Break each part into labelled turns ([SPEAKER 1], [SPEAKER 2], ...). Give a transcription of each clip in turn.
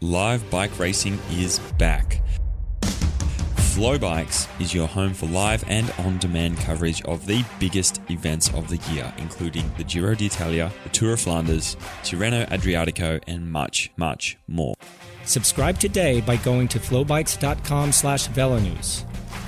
[SPEAKER 1] Live bike racing is back. FloBikes is your home for live and on demand coverage of the biggest events of the year, including the Giro d'Italia, the Tour of Flanders, Tirreno Adriatico, and much, much more.
[SPEAKER 2] Subscribe today by going to flowbikes.com slash velonews.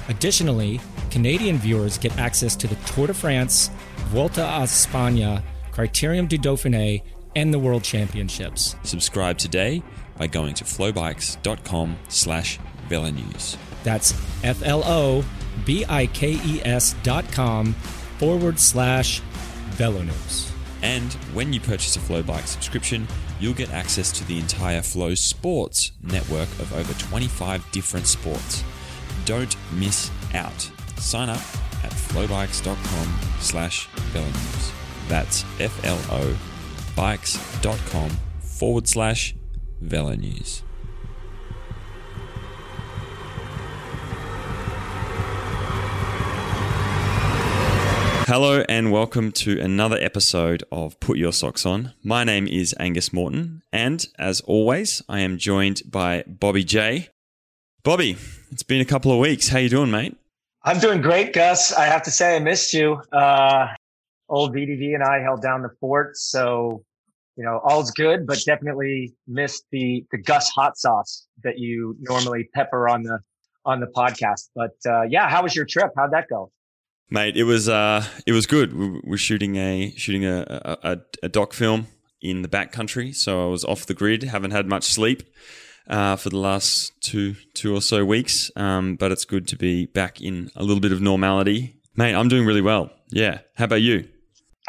[SPEAKER 2] Additionally, Canadian viewers get access to the Tour de France, Vuelta a España, Criterium du Dauphiné, and the World Championships.
[SPEAKER 1] Subscribe today by going to flowbikes.com slash velonews.
[SPEAKER 2] That's F L O B I K E S dot com forward slash velonews.
[SPEAKER 1] And when you purchase a FloBike subscription, you'll get access to the entire FloSports network of over 25 different sports. Don't miss out. Sign up at flowbikes.com slash velonews. That's F-L-O bikes.com forward slash velonews. Hello and welcome to another episode of Put Your Socks On. My name is Angus Morton, and as always, I am joined by Bobby J. Bobby, it's been a couple of weeks. How you doing, mate?
[SPEAKER 3] I'm doing great, Gus. I have to say I missed you. Uh, old VDV and I held down the fort, so you know all's good, but definitely missed the the Gus hot sauce that you normally pepper on the on the podcast. But uh, yeah, how was your trip? How'd that go?
[SPEAKER 1] Mate, it was uh, it was good. We were shooting a shooting a, a, a doc film in the backcountry, so I was off the grid. Haven't had much sleep uh, for the last two two or so weeks, um, but it's good to be back in a little bit of normality, mate. I'm doing really well. Yeah, how about you?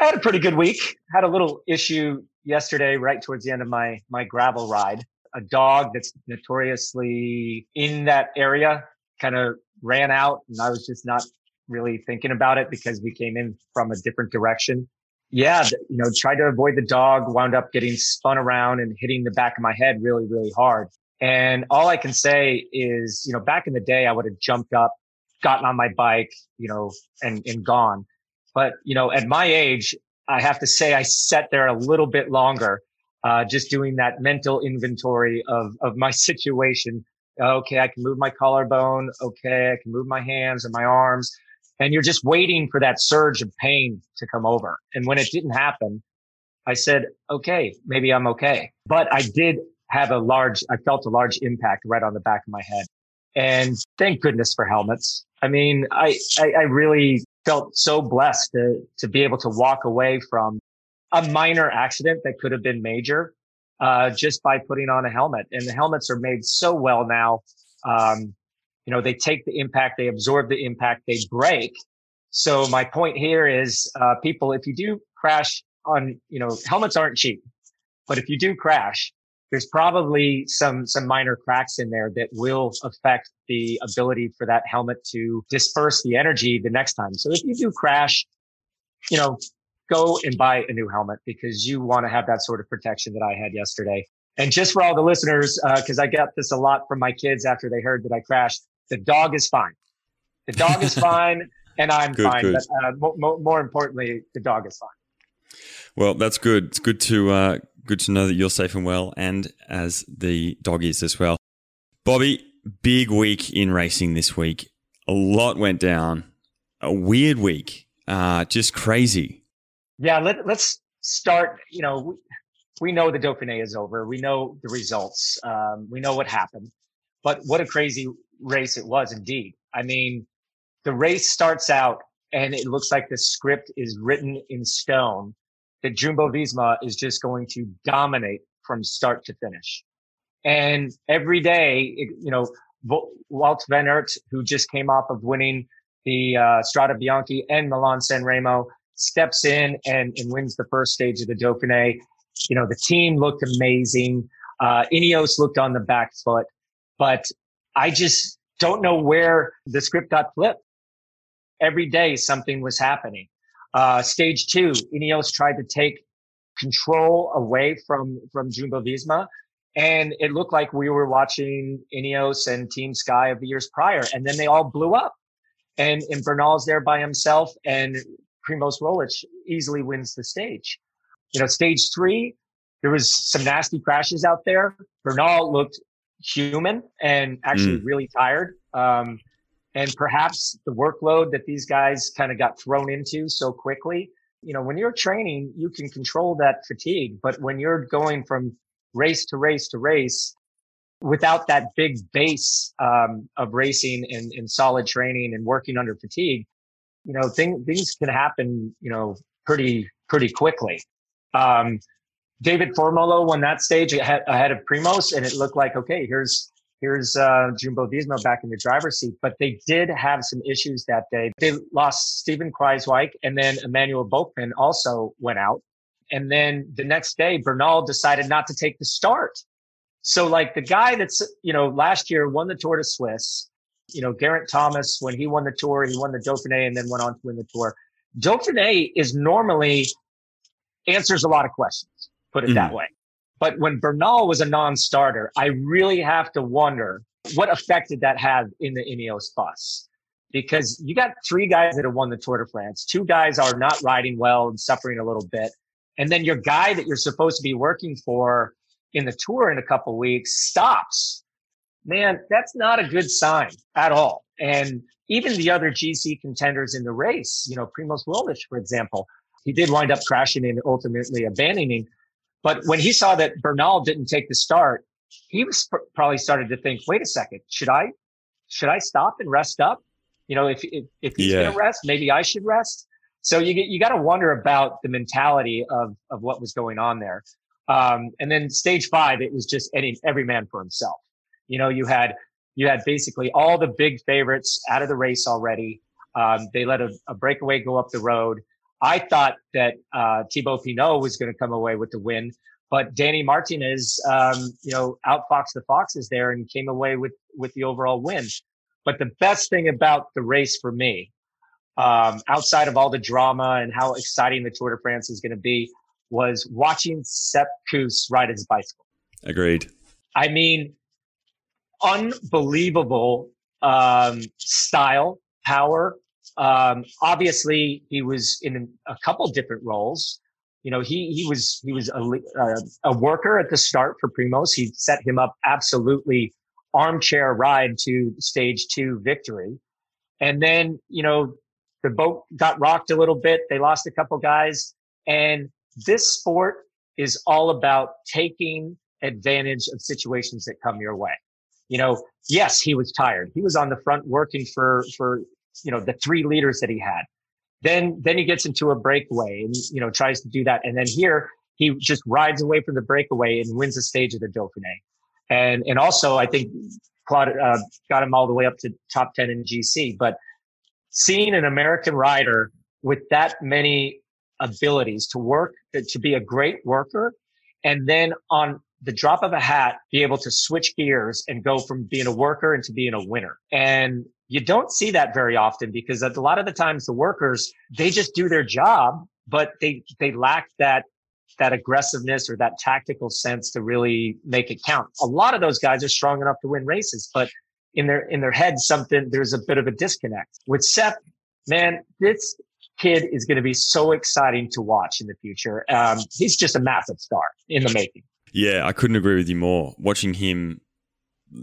[SPEAKER 3] I had a pretty good week. Had a little issue yesterday, right towards the end of my my gravel ride. A dog that's notoriously in that area kind of ran out, and I was just not really thinking about it because we came in from a different direction. Yeah, you know, tried to avoid the dog, wound up getting spun around and hitting the back of my head really, really hard. And all I can say is, you know, back in the day, I would have jumped up, gotten on my bike, you know, and, and gone. But, you know, at my age, I have to say I sat there a little bit longer, uh, just doing that mental inventory of, of my situation. Okay, I can move my collarbone. Okay, I can move my hands and my arms and you're just waiting for that surge of pain to come over. And when it didn't happen, I said, okay, maybe I'm okay. But I did have a large, I felt a large impact right on the back of my head. And thank goodness for helmets. I mean, I, I, I really felt so blessed to, to be able to walk away from a minor accident that could have been major, uh, just by putting on a helmet. And the helmets are made so well now. Um, you know they take the impact they absorb the impact they break so my point here is uh, people if you do crash on you know helmets aren't cheap but if you do crash there's probably some some minor cracks in there that will affect the ability for that helmet to disperse the energy the next time so if you do crash you know go and buy a new helmet because you want to have that sort of protection that i had yesterday and just for all the listeners because uh, i got this a lot from my kids after they heard that i crashed the dog is fine. The dog is fine, and I'm good, fine. Good. But uh, more, more, importantly, the dog is fine.
[SPEAKER 1] Well, that's good. It's good to uh, good to know that you're safe and well, and as the dog is as well. Bobby, big week in racing this week. A lot went down. A weird week. Uh, just crazy.
[SPEAKER 3] Yeah, let, let's start. You know, we, we know the Dauphiné is over. We know the results. Um, we know what happened. But what a crazy race it was indeed. I mean, the race starts out and it looks like the script is written in stone that Jumbo Visma is just going to dominate from start to finish. And every day, you know, Wout van Aert, who just came off of winning the uh, Strade Bianche and Milan San Remo, steps in and, and wins the first stage of the Dauphiné. You know, the team looked amazing. Uh, Ineos looked on the back foot, but I just don't know where the script got flipped. Every day something was happening. Uh, stage two, Ineos tried to take control away from, from Jumbo Visma. And it looked like we were watching Ineos and Team Sky of the years prior. And then they all blew up. And, and Bernal's there by himself and Primoz Roglic easily wins the stage. You know, stage three, there was some nasty crashes out there. Bernal looked human and actually mm. really tired. Um, and perhaps the workload that these guys kind of got thrown into so quickly. You know, when you're training, you can control that fatigue, but when you're going from race to race to race without that big base um, of racing and, and solid training and working under fatigue, you know, thing, things can happen, you know, pretty, pretty quickly. Um, David Formolo won that stage ahead, ahead of Primoz, and it looked like, okay, here's, here's uh, Jumbo Visma back in the driver's seat. But they did have some issues that day. They lost Steven Kruijswijk, and then Emanuel Buchmann also went out. And then the next day, Bernal decided not to take the start. So like the guy that's, you know, last year won the Tour de Suisse, you know, Geraint Thomas, when he won the tour, he won the Dauphiné and then went on to win the tour. Dauphiné is normally answers a lot of questions, put it mm. that way. But when Bernal was a non-starter, I really have to wonder what effect did that have in the Ineos bus? Because you got three guys that have won the Tour de France. Two guys are not riding well and suffering a little bit. And then your guy that you're supposed to be working for in the tour in a couple weeks stops, man, that's not a good sign at all. And even the other GC contenders in the race, you know, Primoz Roglic, for example, he did wind up crashing and ultimately abandoning. But when he saw that Bernal didn't take the start, he was pr- probably started to think, wait a second, should I, should I stop and rest up? You know, if, if, if he's yeah. going to rest, maybe I should rest. So you you got to wonder about the mentality of, of what was going on there. Um, and then stage five, it was just any, every man for himself. You know, you had, you had basically all the big favorites out of the race already. Um, they let a, a, breakaway go up the road. I thought that uh, Thibaut Pinot was going to come away with the win, but Danny Martinez, um, you know, outfoxed the Foxes there and came away with with the overall win. But the best thing about the race for me, um, outside of all the drama and how exciting the Tour de France is going to be, was watching Sepp Kuss ride his bicycle.
[SPEAKER 1] Agreed.
[SPEAKER 3] I mean, unbelievable um, style, power. Um, obviously, he was in a couple different roles. You know, he he was he was a, uh, a worker at the start for Primoz. He set him up absolutely armchair ride to stage two victory, and then you know the boat got rocked a little bit. They lost a couple guys, and this sport is all about taking advantage of situations that come your way. You know, yes, he was tired. He was on the front working for, for, you know, the three leaders that he had. Then, then he gets into a breakaway and, you know, tries to do that. And then here he just rides away from the breakaway and wins the stage of the Dauphiné. And, and also I think Claude, uh, got him all the way up to top 10 in GC, but seeing an American rider with that many abilities to work, to be a great worker, and then on the drop of a hat, be able to switch gears and go from being a worker into being a winner. And you don't see that very often because a lot of the times the workers, they just do their job, but they, they lack that, that aggressiveness or that tactical sense to really make it count. A lot of those guys are strong enough to win races, but in their, in their head, something, there's a bit of a disconnect with Sepp. Man, this kid is going to be so exciting to watch in the future. Um, he's just a massive star in the making.
[SPEAKER 1] Yeah, I couldn't agree with you more. Watching him,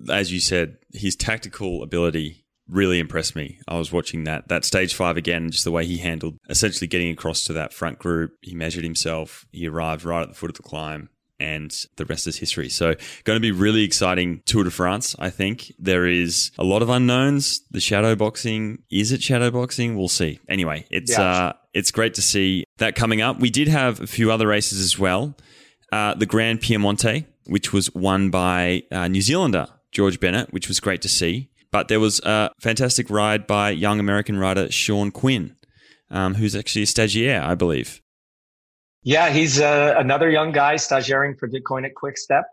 [SPEAKER 1] as you said, his tactical ability really impressed me. I was watching that that stage five again, just the way he handled essentially getting across to that front group. He measured himself. He arrived right at the foot of the climb and the rest is history. So, going to be really exciting Tour de France. I think there is a lot of unknowns. The shadow boxing is it shadow boxing? We'll see. Anyway, it's yeah. uh, it's great to see that coming up. We did have a few other races as well. Uh, the Gran Piemonte, which was won by uh, New Zealander George Bennett, which was great to see. But there was a fantastic ride by young American rider Sean Quinn, um, who's actually a stagiaire, I believe.
[SPEAKER 3] Yeah, he's uh, another young guy stagiating for Bitcoin at Quick Step.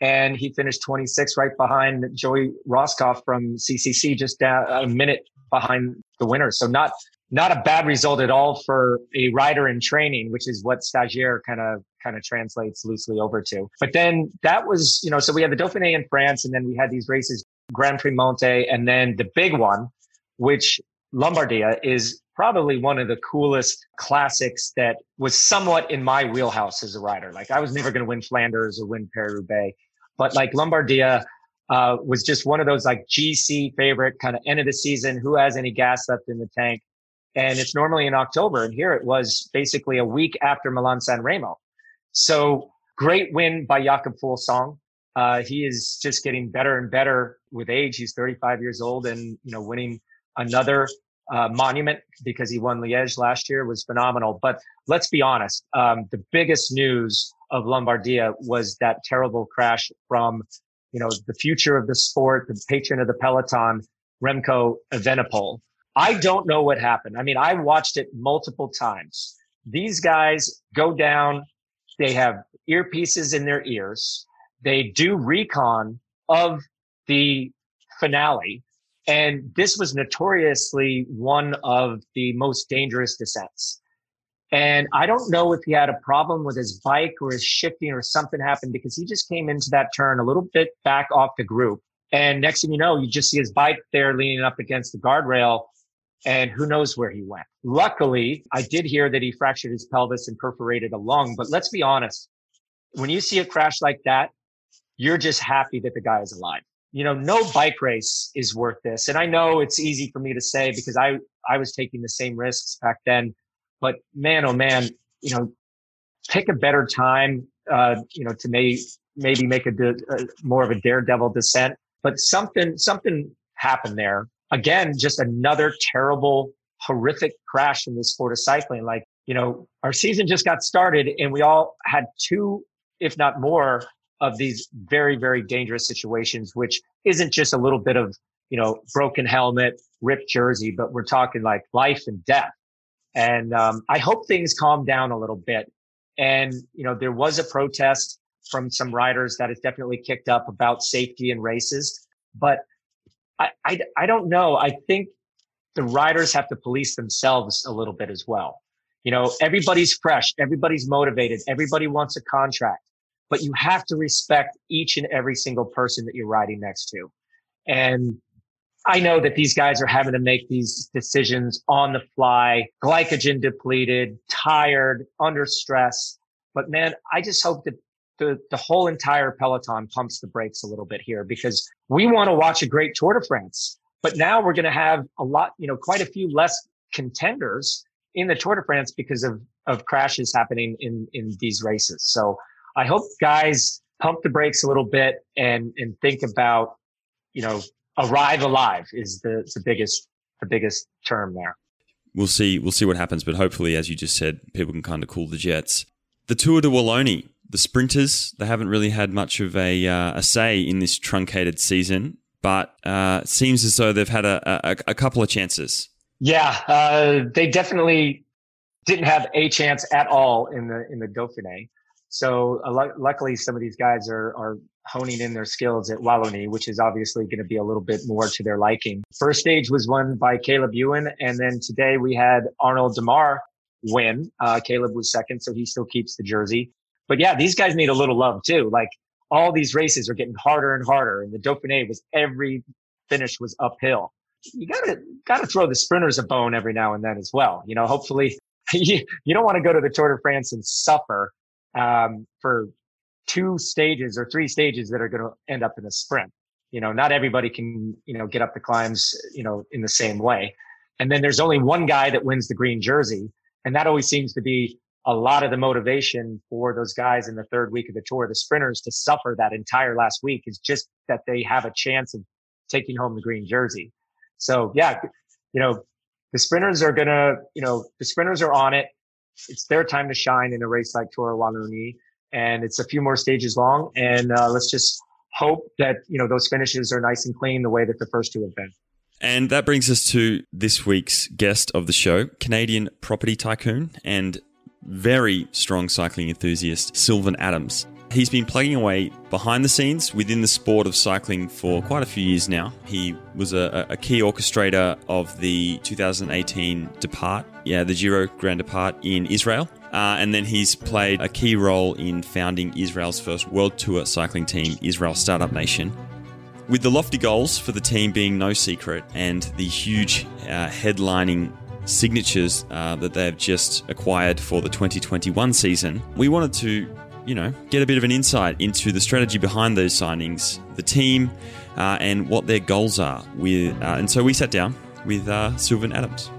[SPEAKER 3] And he finished 26 right behind Joey Rosskopf from CCC, just down a minute behind the winner. So not not a bad result at all for a rider in training, which is what stagiaire kind of kind of translates loosely over to. But then that was, you know, so we had the Dauphiné in France, and then we had these races, Gran Piemonte, and then the big one, which Lombardia is probably one of the coolest classics that was somewhat in my wheelhouse as a rider. Like I was never going to win Flanders or win Paris-Roubaix, but like Lombardia uh, was just one of those like GC favorite kind of end of the season. Who has any gas left in the tank? And it's normally in October. And here it was basically a week after Milan San Remo. So great win by Jakob Fuglsang. Uh, he is just getting better and better with age. He's 35 years old and, you know, winning another uh, monument because he won Liège last year was phenomenal. But let's be honest, um, the biggest news of Lombardia was that terrible crash from, you know, the future of the sport, the patron of the peloton, Remco Evenepoel. I don't know what happened. I mean, I watched it multiple times. These guys go down. They have earpieces in their ears. They do recon of the finale and this was notoriously one of the most dangerous descents. And I don't know if he had a problem with his bike or his shifting or something happened because he just came into that turn a little bit back off the group. And next thing you know, you just see his bike there leaning up against the guardrail and who knows where he went. Luckily, I did hear that he fractured his pelvis and perforated a lung. But let's be honest, when you see a crash like that, you're just happy that the guy is alive you know, no bike race is worth this. And I know it's easy for me to say because I, I was taking the same risks back then, but man, oh man, you know, pick a better time, uh, you know, to may, maybe make a, a more of a daredevil descent, but something, something happened there. Again, just another terrible, horrific crash in the sport of cycling. Like, you know, our season just got started and we all had two, if not more, of these very, very dangerous situations, which isn't just a little bit of, you know, broken helmet, ripped jersey, but we're talking like life and death. And um, I hope things calm down a little bit. And, you know, there was a protest from some riders that has definitely kicked up about safety and races. But I, I, I don't know. I think the riders have to police themselves a little bit as well. You know, everybody's fresh, everybody's motivated, everybody wants a contract but you have to respect each and every single person that you're riding next to. And I know that these guys are having to make these decisions on the fly, glycogen depleted, tired, under stress. But man, I just hope that the, the whole entire peloton pumps the brakes a little bit here because we want to watch a great Tour de France. But now we're going to have a lot, you know, quite a few less contenders in the Tour de France because of, of crashes happening in, in these races. So I hope guys pump the brakes a little bit and and think about, you know, arrive alive is the the biggest the biggest term there.
[SPEAKER 1] We'll see we'll see what happens, but hopefully, as you just said, people can kind of cool the jets. The Tour de Wallonie, the sprinters, they haven't really had much of a uh, a say in this truncated season, but uh, it seems as though they've had a, a, a couple of chances.
[SPEAKER 3] Yeah, uh, they definitely didn't have a chance at all in the in the Dauphiné. So uh, luckily, some of these guys are are honing in their skills at Wallonie, which is obviously going to be a little bit more to their liking. First stage was won by Caleb Ewan, and then today we had Arnaud Démare win. Uh, Caleb was second, so he still keeps the jersey. But yeah, these guys need a little love too. Like all these races are getting harder and harder, and the Dauphiné was every finish was uphill. You gotta gotta throw the sprinters a bone every now and then as well. You know, hopefully you, you don't want to go to the Tour de France and suffer um, for two stages or three stages that are going to end up in a sprint. You know, not everybody can, you know, get up the climbs, you know, in the same way. And then there's only one guy that wins the green jersey. And that always seems to be a lot of the motivation for those guys in the third week of the tour, the sprinters to suffer that entire last week is just that they have a chance of taking home the green jersey. So yeah, you know, the sprinters are gonna, you know, the sprinters are on it it's their time to shine in a race like Tour Wallonie, and it's a few more stages long. And uh, let's just hope that you know those finishes are nice and clean the way that the first two have been.
[SPEAKER 1] And that brings us to this week's guest of the show, Canadian property tycoon and very strong cycling enthusiast, Sylvan Adams. He's been plugging away behind the scenes within the sport of cycling for quite a few years now. He was a, a key orchestrator of the 2018 Depart, yeah, the Giro Grand Depart in Israel. Uh, and then he's played a key role in founding Israel's first World Tour cycling team, Israel Startup Nation. With the lofty goals for the team being no secret and the huge uh, headlining signatures uh, that they've just acquired for the 2021 season, we wanted to, you know, get a bit of an insight into the strategy behind those signings, the team, uh, and what their goals are. With uh, and so we sat down with uh, Sylvan Adams.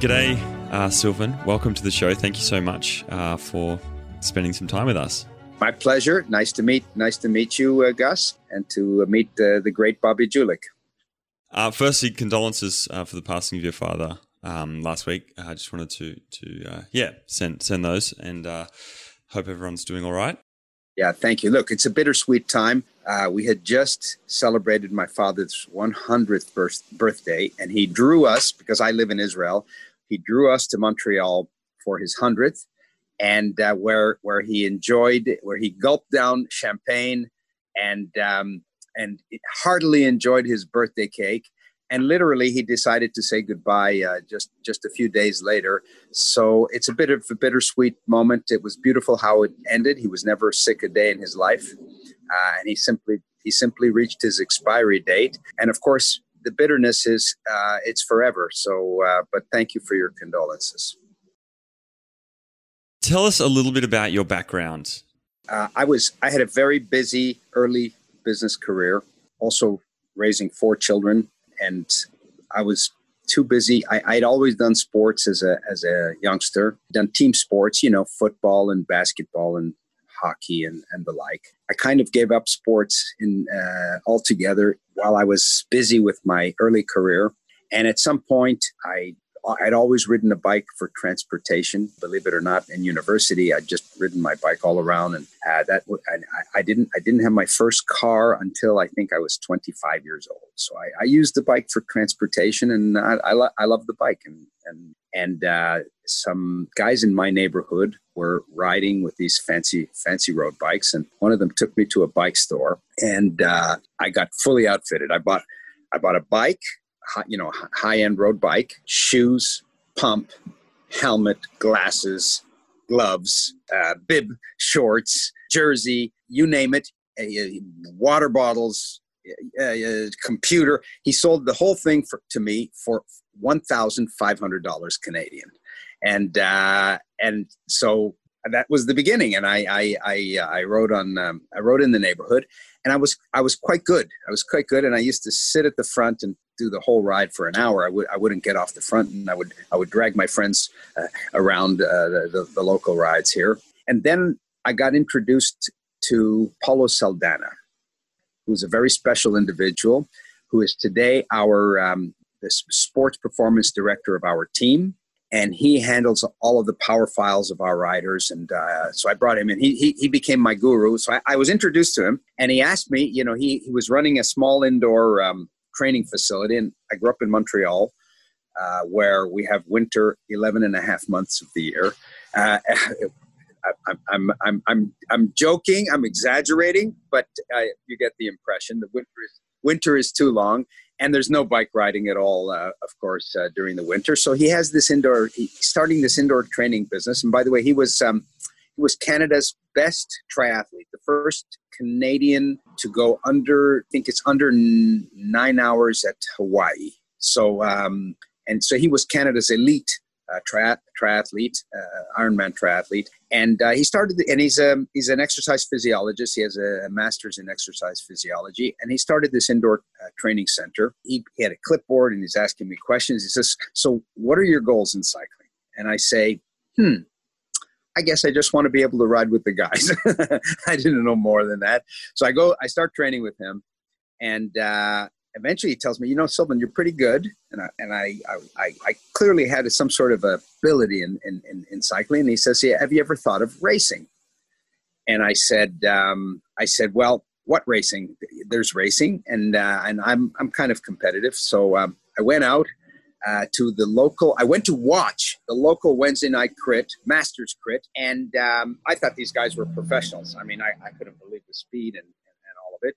[SPEAKER 1] G'day, uh, Sylvan. Welcome to the show. Thank you so much uh, for spending some time with us.
[SPEAKER 4] My pleasure. Nice to meet. Nice to meet you, uh, Gus, and to meet uh, the great Bobby Julich.
[SPEAKER 1] Uh, firstly, condolences uh, for the passing of your father um, last week. I just wanted to to yeah send send those and hope everyone's doing all right.
[SPEAKER 4] Yeah, thank you. Look, it's a bittersweet time. Uh, we had just celebrated my father's 100th birth- birthday, and he drew us because I live in Israel. He drew us to Montreal for his 100th, and uh, where where he enjoyed, where he gulped down champagne, and um, and heartily enjoyed his birthday cake and literally he decided to say goodbye uh, just just a few days later. So it's a bit of a bittersweet moment. It was beautiful how it ended. He was never sick a day in his life, uh, and he simply he simply reached his expiry date. And of course, the bitterness is uh, it's forever. So, uh, but thank you for your condolences.
[SPEAKER 1] Tell us a little bit about your background.
[SPEAKER 4] Uh, I was I had a very busy early business career. Also raising four children and I was too busy. I, would always done sports as a as a youngster, done team sports, you know, football and basketball and hockey and, and the like. I kind of gave up sports in uh, altogether while I was busy with my early career. And at some point, I I'd always ridden a bike for transportation. Believe it or not, in university, I'd just ridden my bike all around, and uh, that I, I, didn't I didn't have my first car until I think I was 25 years old. So I, I used the bike for transportation, and I, I, lo- I love the bike. And and and uh, some guys in my neighborhood were riding with these fancy fancy road bikes, and one of them took me to a bike store, and uh, I got fully outfitted. I bought I bought a bike you know, high end road bike, shoes, pump, helmet, glasses, gloves, uh, bib, shorts, jersey, you name it, uh, water bottles, uh, computer. He sold the whole thing for, to me for one thousand five hundred dollars Canadian, and uh, and so that was the beginning. And I I I, I rode on um, I rode in the neighborhood, and I was I was quite good. I was quite good, and I used to sit at the front and do the whole ride for an hour. I would I wouldn't get off the front, and I would I would drag my friends uh, around uh, the, the, the local rides here. And then I got introduced to Paulo Saldanha, who's a very special individual, who is today our um, the sports performance director of our team and he handles all of the power files of our riders. And uh, so I brought him in. He, he, he became my guru. So I, I, was introduced to him, and he asked me. You know, he he was running a small indoor um, training facility, and I grew up in Montreal. Uh, where we have winter 11 and a half months of the year. Uh, I, I'm, I'm, I'm, I'm joking, I'm exaggerating, but uh, you get the impression. The winter is, winter is too long and there's no bike riding at all, uh, of course, uh, during the winter. So he has this indoor, starting this indoor training business. And by the way, he was um, he was Canada's best triathlete, the first Canadian to go under, I think it's under nine hours at Hawaii. So um, and so he was Canada's elite uh, tri- triathlete, uh, Ironman triathlete, and uh, he started. And he's a um, he's an exercise physiologist. He has a, a master's in exercise physiology, and he started this indoor uh, training center. He, he, had a clipboard, and he's asking me questions. He says, "So, what are your goals in cycling?" And I say, "Hmm." I guess I just want to be able to ride with the guys. I didn't know more than that. So I go, I start training with him, and uh, eventually he tells me, you know, Sylvan, you're pretty good. And I, and I, I, I clearly had some sort of ability in, in, in, in cycling. And he says, yeah, have you ever thought of racing? And I said, um, I said, well, what racing? There's racing. And, uh, and I'm, I'm kind of competitive. So um, I went out uh, to the local, I went to watch the local Wednesday night crit, Masters crit. And um, I thought these guys were professionals. I mean, I, I couldn't believe the speed and, and, and all of it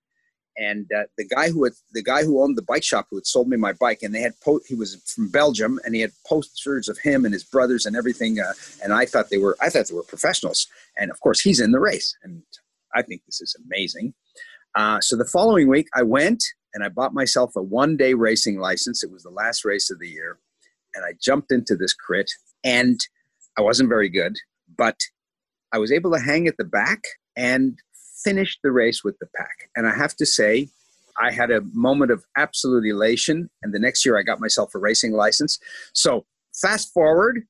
[SPEAKER 4] and uh, the guy who had the guy who owned the bike shop who had sold me my bike, and they had po- he was from Belgium, and he had posters of him and his brothers and everything. Uh, and I thought they were I thought they were professionals, and of course he's in the race, and I think this is amazing. Uh, so the following week, I went and I bought myself a one day racing license. It was the last race of the year, and I jumped into this crit, and I wasn't very good, but I was able to hang at the back and finish the race with the pack. And I have to say, I had a moment of absolute elation. And the next year, I got myself a racing license. So, fast forward,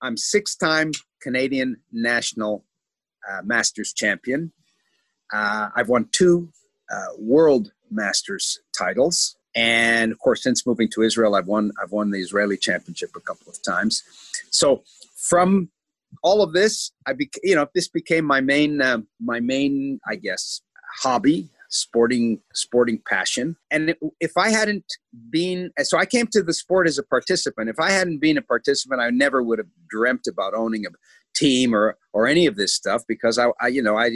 [SPEAKER 4] I'm six time Canadian national uh, masters champion. Uh, I've won two uh, world masters titles. And of course, since moving to Israel, I've won I've won the Israeli championship a couple of times. So from all of this, I bec- you know this became my main uh, my main I guess hobby, sporting sporting passion. And if I hadn't been so I came to the sport as a participant. If I hadn't been a participant, I never would have dreamt about owning a team or or any of this stuff because I, I you know I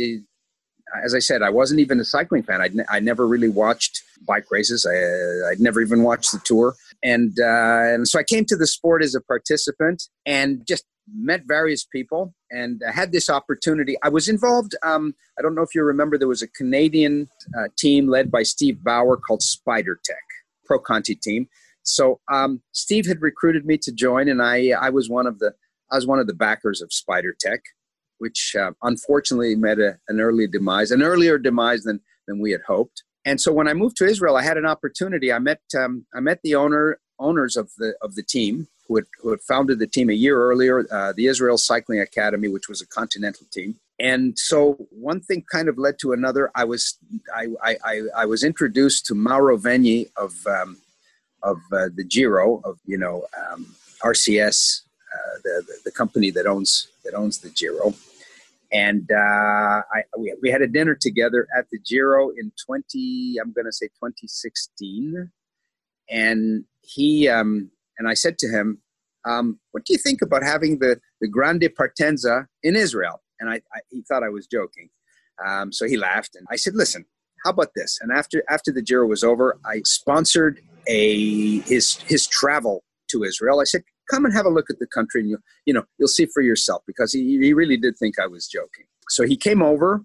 [SPEAKER 4] as I said, I wasn't even a cycling fan. I'd never really watched bike races. I, would never even watched the tour. And, uh, and so I came to the sport as a participant and just met various people and I had this opportunity. I was involved. Um, I don't know if you remember, there was a Canadian uh, team led by Steve Bauer called Spider Tech, Pro Conti team. So um, Steve had recruited me to join, and I I was one of the I was one of the backers of Spider Tech, which uh, unfortunately met a, an early demise, an earlier demise than than we had hoped. And so when I moved to Israel, I had an opportunity. I met um, I met the owner owners of the of the team who had, who had founded the team a year earlier, uh, the Israel Cycling Academy, which was a continental team. And so one thing kind of led to another. I was I, I, I was introduced to Mauro Vegni of um, of uh, the Giro of you know um, RCS, uh, the, the, the company that owns that owns the Giro. And uh, I, we, we had a dinner together at the Giro in 20, I'm going to say 2016. And he, um, and I said to him, um, what do you think about having the, the Grande Partenza in Israel? And I, I he thought I was joking. Um, so he laughed and I said, listen, how about this? And after, after the Giro was over, I sponsored a, his, his travel to Israel. I said, come and have a look at the country and you, you know, you'll see for yourself because he, he really did think I was joking. So he came over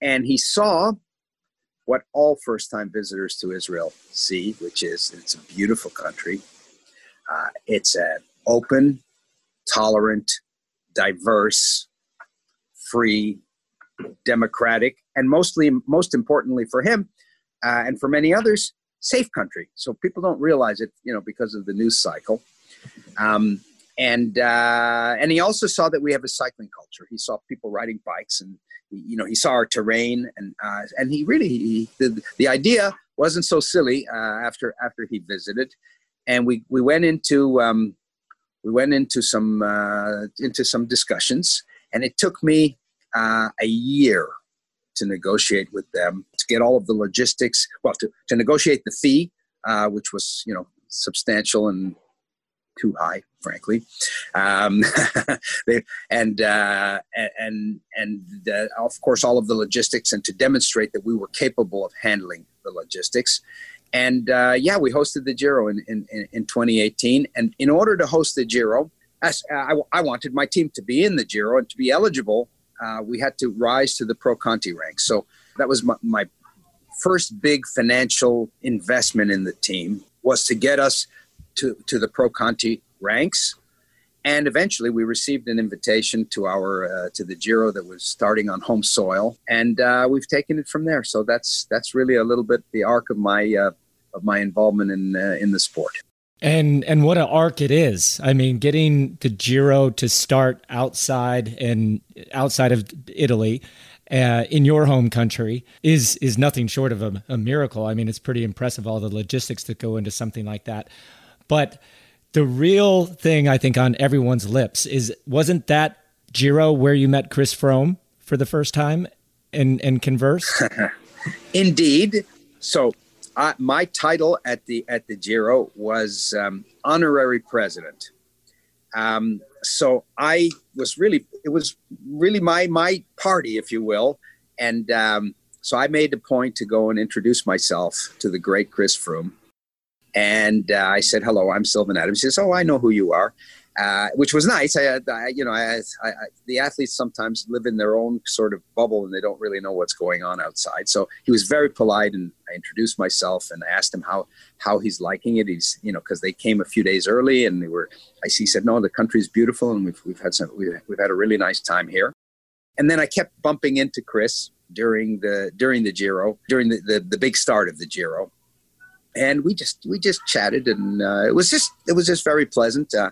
[SPEAKER 4] and he saw what all first time visitors to Israel see, which is it's a beautiful country. Uh, it's an open, tolerant, diverse, free, democratic, and mostly, most importantly for him uh, and for many others, safe country. So people don't realize it, you know, because of the news cycle. Um, and uh, and he also saw that we have a cycling culture. He saw people riding bikes, and you know he saw our terrain, and uh, and he really he, the the idea wasn't so silly uh, after after he visited, and we we went into um, we went into some uh, into some discussions, and it took me uh, a year to negotiate with them to get all of the logistics. Well, to to negotiate the fee, uh, which was you know substantial and too high, frankly. Um, they, and uh, and and uh, of course all of the logistics, and to demonstrate that we were capable of handling the logistics. And uh, yeah, we hosted the Giro in, in, in 2018. And in order to host the Giro, I, I wanted my team to be in the Giro and to be eligible. Uh, we had to rise to the Pro Conti ranks. So that was my, my first big financial investment in the team was to get us to, to the Pro Conti ranks. And eventually, we received an invitation to our uh, to the Giro that was starting on home soil, and uh, we've taken it from there. So that's that's really a little bit the arc of my uh, of my involvement in uh, in the sport.
[SPEAKER 2] And and what an arc it is. I mean, getting the Giro to start outside and outside of Italy, uh, in your home country is is nothing short of a, a, miracle. I mean, it's pretty impressive all the logistics that go into something like that. But the real thing I think on everyone's lips is wasn't that Giro where you met Chris Froome for the first time and and converse?
[SPEAKER 4] Indeed. So my title at the at the Giro was um, honorary president. Um, so I was really it was really my my party, if you will, and um, so I made the point to go and introduce myself to the great Chris Froome. And uh, I said, hello, I'm Sylvan Adams. He says, oh, I know who you are. Uh, which was nice. I, I you know, I, I, the athletes sometimes live in their own sort of bubble and they don't really know what's going on outside. So he was very polite, and I introduced myself and asked him how how he's liking it. He's you know because they came a few days early and they were. I he said, no, the country's beautiful and we've we've had some we've, we've had a really nice time here. And then I kept bumping into Chris during the during the Giro during the the, the big start of the Giro and we just we just chatted and uh, it was just it was just very pleasant uh,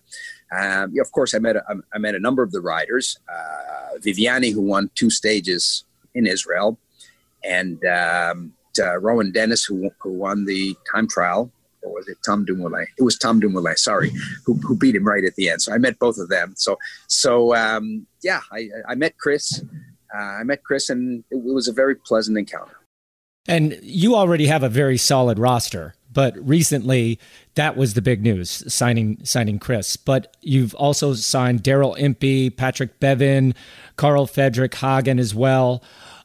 [SPEAKER 4] um, of course, I met a, I met a number of the riders. Uh, Viviani, who won two stages in Israel, and um, uh, Rohan Dennis, who who won the time trial, or was it Tom Dumoulin? It was Tom Dumoulin. Sorry, who, who beat him right at the end. So I met both of them. So so um, yeah, I, I met Chris. Uh, I met Chris, and it was a very pleasant encounter.
[SPEAKER 2] And you already have a very solid roster but recently that was the big news signing signing Chris. But you've also signed Daryl Impey, Patrick Bevin, Carl Fredrik Hagen as well.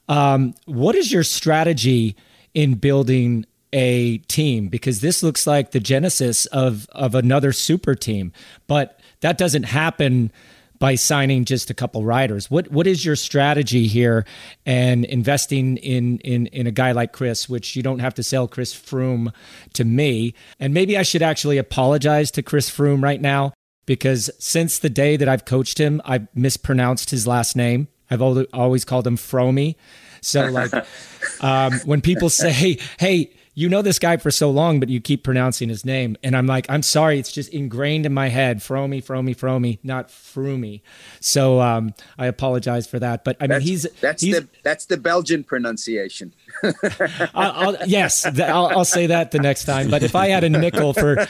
[SPEAKER 2] Um, what is your strategy in building a team? Because this looks like the genesis of of another super team, but that doesn't happen by signing just a couple riders. What what is your strategy here and investing in in in a guy like Chris, which you don't have to sell Chris Froome to me. And maybe I should actually apologize to Chris Froome right now because since the day that I've coached him, I've mispronounced his last name. I've always called him Fromy. So like um, when people say, "Hey," you know this guy for so long, but you keep pronouncing his name. And I'm like, I'm sorry, it's just ingrained in my head. Fromy, Fromy, Fromy, not Froomy. So um, I apologize for that. But I mean,
[SPEAKER 4] that's,
[SPEAKER 2] he's
[SPEAKER 4] that's
[SPEAKER 2] he's,
[SPEAKER 4] the that's the Belgian pronunciation.
[SPEAKER 2] I'll, I'll, yes, I'll, I'll say that the next time. But if I had a nickel for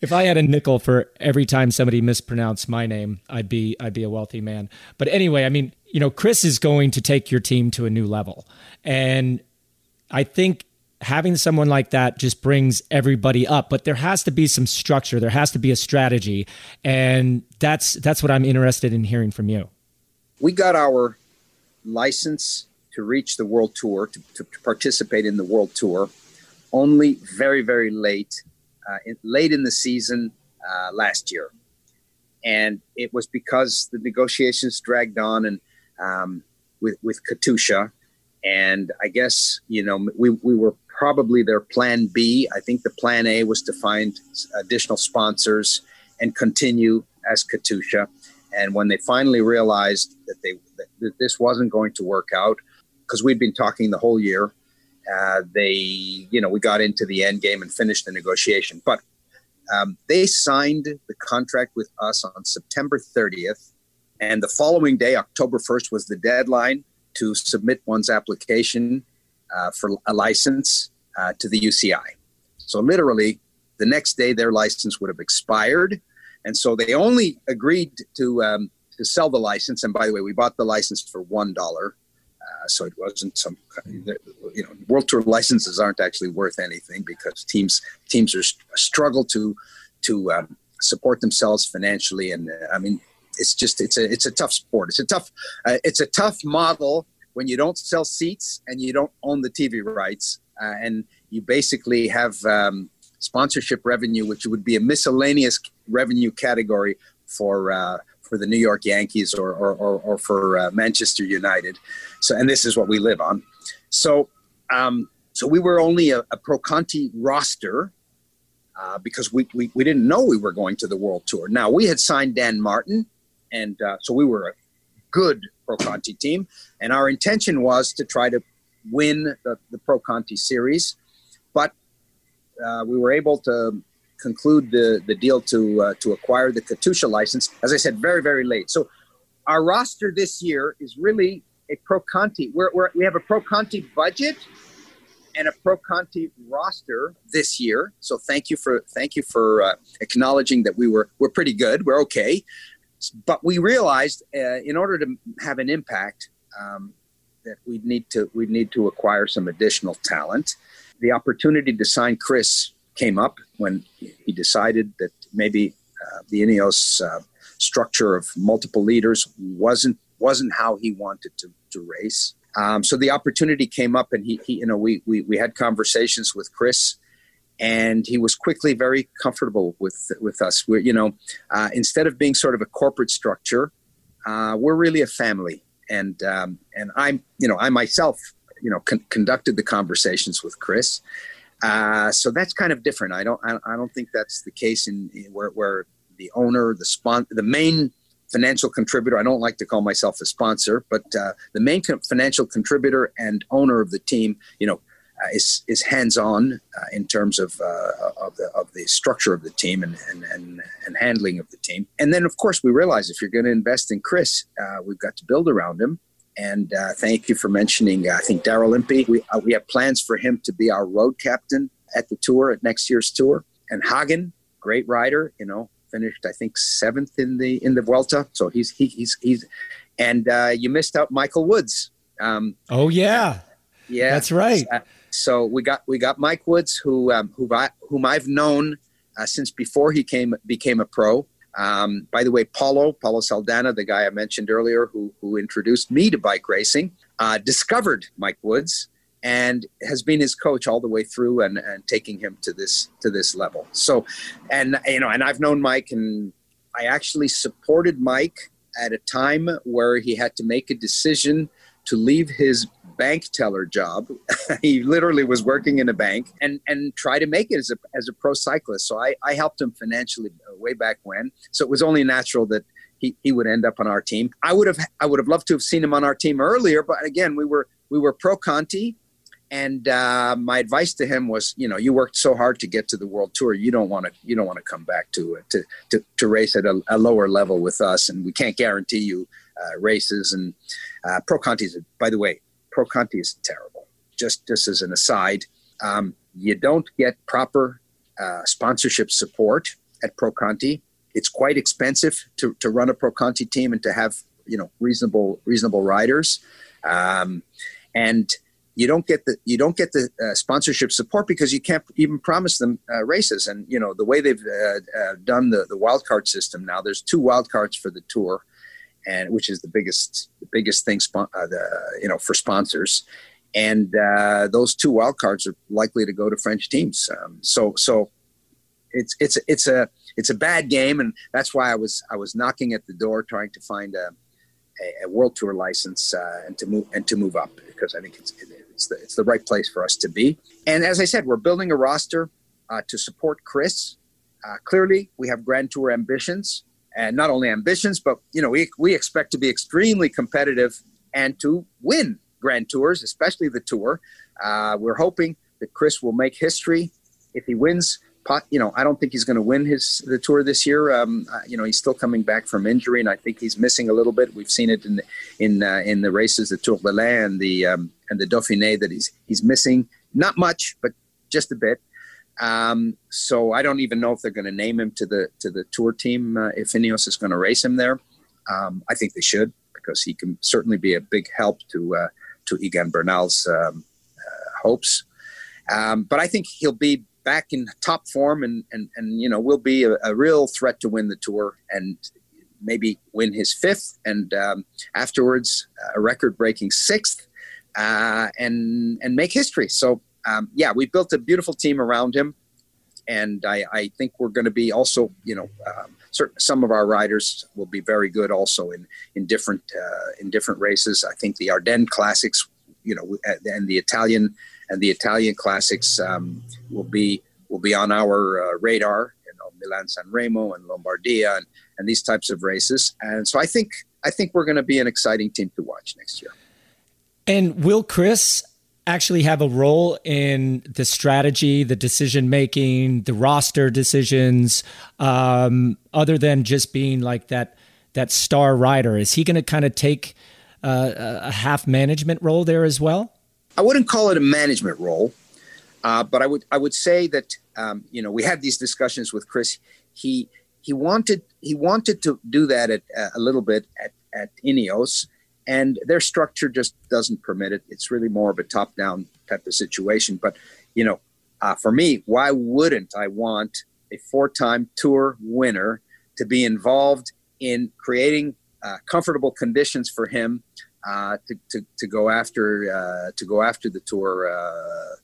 [SPEAKER 2] if I had a nickel for every time somebody mispronounced my name, I'd be I'd be a wealthy man. But anyway, I mean, you know, Chris is going to take your team to a new level, and I think having someone like that just brings everybody up but there has to be some structure. There has to be a strategy. And that's that's what i'm interested in hearing from you.
[SPEAKER 4] We got our license to reach the world tour to, to, participate in the world tour only very very late uh, in, late in the season uh, last year. And it was because the negotiations dragged on and um, with with katusha. And I guess you know we, we were probably their plan B. I think the plan A was to find additional sponsors and continue as Katusha. And when they finally realized that they that this wasn't going to work out, because we'd been talking the whole year, uh, they you know we got into the end game and finished the negotiation. But um, they signed the contract with us on September 30th, and the following day, October 1st, was the deadline to submit one's application uh, for a license uh, to the UCI. So literally, the next day their license would have expired, and so they only agreed to um, to sell the license. And by the way, we bought the license for one dollar, uh, so it wasn't some you know World Tour licenses aren't actually worth anything because teams teams are struggle to to um, support themselves financially, and uh, I mean it's just it's a it's a tough sport. It's a tough uh, it's a tough model when you don't sell seats and you don't own the TV rights, and you basically have um, sponsorship revenue, which would be a miscellaneous revenue category for uh, for the New York Yankees or or, or, or for uh, Manchester United. So, and this is what we live on. So, um, so we were only a, a Pro Conti roster. Uh, because we, we, we didn't know we were going to the world tour. Now we had signed Dan Martin, and uh, so we were a good Pro Conti team. And our intention was to try to win the, the Pro Conti series. But uh, we were able to conclude the, the deal to, uh, to acquire the Katusha license, as I said, very, very late. So our roster this year is really a Pro Conti. We're, we're, we have a Pro Conti budget and a Pro Conti roster this year. So thank you for thank you for uh, acknowledging that we were we're pretty good. We're okay. But we realized uh, in order to have an impact um, that we'd need to we need to acquire some additional talent. The opportunity to sign Chris came up when he decided that maybe uh, the Ineos uh, structure of multiple leaders wasn't wasn't how he wanted to, to race. Um, so the opportunity came up, and he, he you know, we, we we had conversations with Chris, and he was quickly very comfortable with with us. We're you know, uh, instead of being sort of a corporate structure, uh, we're really a family, and um, and I'm you know I myself you know con- conducted the conversations with Chris. Uh, so that's kind of different. I don't I, I don't think that's the case in, in where where the owner, the spon- the main financial contributor. I don't like to call myself a sponsor, but uh, the main financial contributor and owner of the team, you know, is is hands on uh, in terms of uh, of the of the structure of the team and, and and and handling of the team. And then, of course, we realize if you're going to invest in Chris, uh, we've got to build around him. And uh, thank you for mentioning. I think Daryl Impey. We we have plans for him to be our road captain at the tour at next year's tour. And Hagen, great rider, you know, finished I think seventh in the in the Vuelta. So he's he, he's he's and uh, you missed out Michael Woods.
[SPEAKER 2] Um, oh yeah,
[SPEAKER 4] yeah,
[SPEAKER 2] that's right.
[SPEAKER 4] Uh, so we got we got Mike Woods, who um, who whom I've known uh, since before he came became a pro. Um, by the way, Paulo Paulo Saldanha, the guy I mentioned earlier, who who introduced me to bike racing, uh, discovered Mike Woods and has been his coach all the way through and, and taking him to this to this level. So, and you know, and I've known Mike, and I actually supported Mike at a time where he had to make a decision to leave his bank teller job. he literally was working in a bank and and try to make it as a as a pro cyclist. So I I helped him financially way back when. So it was only natural that. He, he would end up on our team. I would have I would have loved to have seen him on our team earlier, but again we were we were pro Conti and uh, my advice to him was, you know, you worked so hard to get to the world tour. You don't want to, you don't want to come back to to to, to race at a, a, lower level with us, and we can't guarantee you uh, races. And uh, Pro Conti is, by the way, Pro Conti is terrible. Just just as an aside, um, you don't get proper uh, sponsorship support at Pro Conti. It's quite expensive to, to run a Pro Conti team and to have you know reasonable reasonable riders, um, and you don't get the you don't get the uh, sponsorship support because you can't even promise them uh, races. And you know the way they've uh, uh done the the wild card system now. There's two wild cards for the tour, and which is the biggest the biggest thing uh, the, you know for sponsors. And uh, those two wild cards are likely to go to French teams. Um, so so it's it's it's a it's a bad game, and that's why I was I was knocking at the door trying to find a a, a world tour license uh, and to move and to move up because I think it's it's the it's the right place for us to be. And as I said, we're building a roster uh, to support Chris. Uh, clearly, we have Grand Tour ambitions, and not only ambitions, but you know we we expect to be extremely competitive and to win Grand Tours, especially the Tour. Uh, we're hoping that Chris will make history if he wins you know, I don't think he's going to win his the tour this year. Um, uh, you know, he's still coming back from injury, and I think he's missing a little bit. We've seen it in the, in uh, in the races, the Tour de l'Ain and the um, and the Dauphiné, that he's he's missing not much, but just a bit. Um, so I don't even know if they're going to name him to the to the tour team uh, if Ineos is going to race him there. Um, I think they should because he can certainly be a big help to uh, to Egan Bernal's um, uh, hopes. Um, but I think he'll be back in top form and and and you know will be a, a real threat to win the tour and maybe win his fifth and um, afterwards a record-breaking sixth uh, and and make history. So um, yeah, we built a beautiful team around him, and I, I think we're going to be also you know. Um, certain, some of our riders will be very good also in in different uh, in different races. I think the Ardennes Classics, you know, and the Italian and the Italian classics um, will be will be on our uh, radar. You know, Milan San Remo and Lombardia and, and these types of races. And so I think I think we're going to be an exciting team to watch next year.
[SPEAKER 2] And will Chris actually have a role in the strategy, the decision making, the roster decisions, um, other than just being like that that star rider? Is he going to kind of take uh, a half management role there as well?
[SPEAKER 4] I wouldn't call it a management role, uh, but I would I would say that um, you know we had these discussions with Chris. He he wanted he wanted to do that at, uh, a little bit at at Ineos, and their structure just doesn't permit it. It's really more of a top down type of situation. But you know, uh, for me, why wouldn't I want a four time Tour winner to be involved in creating uh, comfortable conditions for him uh, to, to, to go after uh, to go after the tour uh,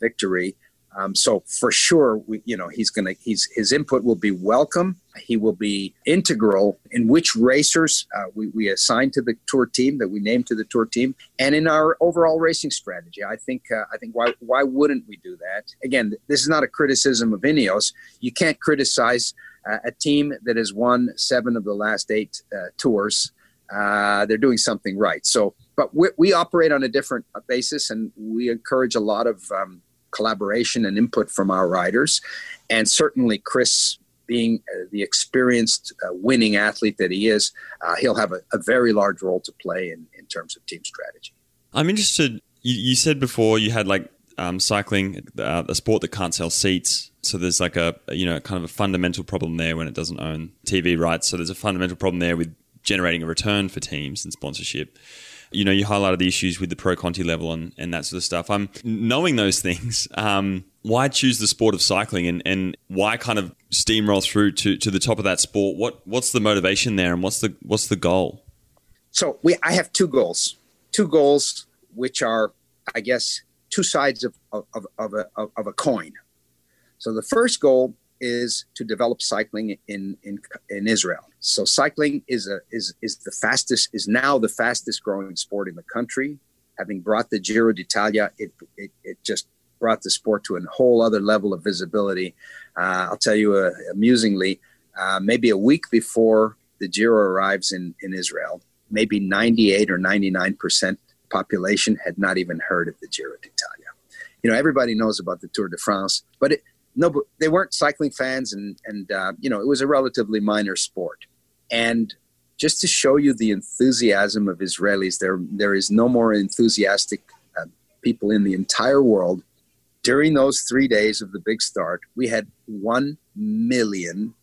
[SPEAKER 4] victory. Um, so for sure, we, you know, he's going to, he's, his input will be welcome. He will be integral in which racers uh, we, we assign to the tour team that we name to the tour team and in our overall racing strategy. I think, uh, I think why, why wouldn't we do that? Again, this is not a criticism of Ineos. You can't criticize uh, a team that has won seven of the last eight uh, tours. Uh, they're doing something right. So, but we, we, operate on a different basis and we encourage a lot of, um, collaboration and input from our riders. And certainly, Chris, being uh, the experienced uh, winning athlete that he is, uh, he'll have a, a, very large role to play in, in terms of team strategy.
[SPEAKER 1] I'm interested. You, you said before you had like um, cycling, uh, a sport that can't sell seats. So there's like a you know kind of a fundamental problem there when it doesn't own TV rights. So there's a fundamental problem there with generating a return for teams and sponsorship you know, you highlighted the issues with the pro Conti level and, and that sort of stuff. I'm knowing those things. Um, why choose the sport of cycling and, and why kind of steamroll through to, to the top of that sport? What what's the motivation there and what's the what's the goal?
[SPEAKER 4] So we I have two goals. Two goals which are, I guess, two sides of, of, of, a, of a coin. So the first goal is to develop cycling in, in, in Israel. So cycling is a is is the fastest is now the fastest growing sport in the country. Having brought the Giro d'Italia, it, it, it just brought the sport to a whole other level of visibility. Uh, I'll tell you uh, amusingly, uh, maybe a week before the Giro arrives in, in Israel, maybe 98 or 99 percent population had not even heard of the Giro d'Italia. You know, everybody knows about the Tour de France, but it, no, but they weren't cycling fans, and and uh, you know it was a relatively minor sport. And just to show you the enthusiasm of Israelis, there there is no more enthusiastic uh, people in the entire world. During those three days of the big start, we had one million.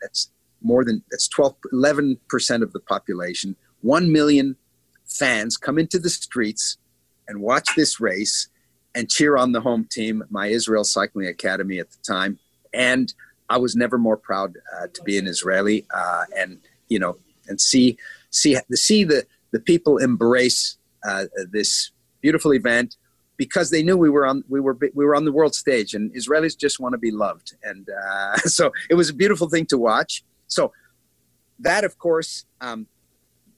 [SPEAKER 4] That's more than that's 12, 11 percent of the population. One million fans come into the streets and watch this race and cheer on the home team, my Israel Cycling Academy at the time. And I was never more proud uh, to be an Israeli uh, and, you know, and see, see, see the, the people embrace uh, this beautiful event because they knew we were on we were we were on the world stage and Israelis just want to be loved and uh, so it was a beautiful thing to watch so that of course um,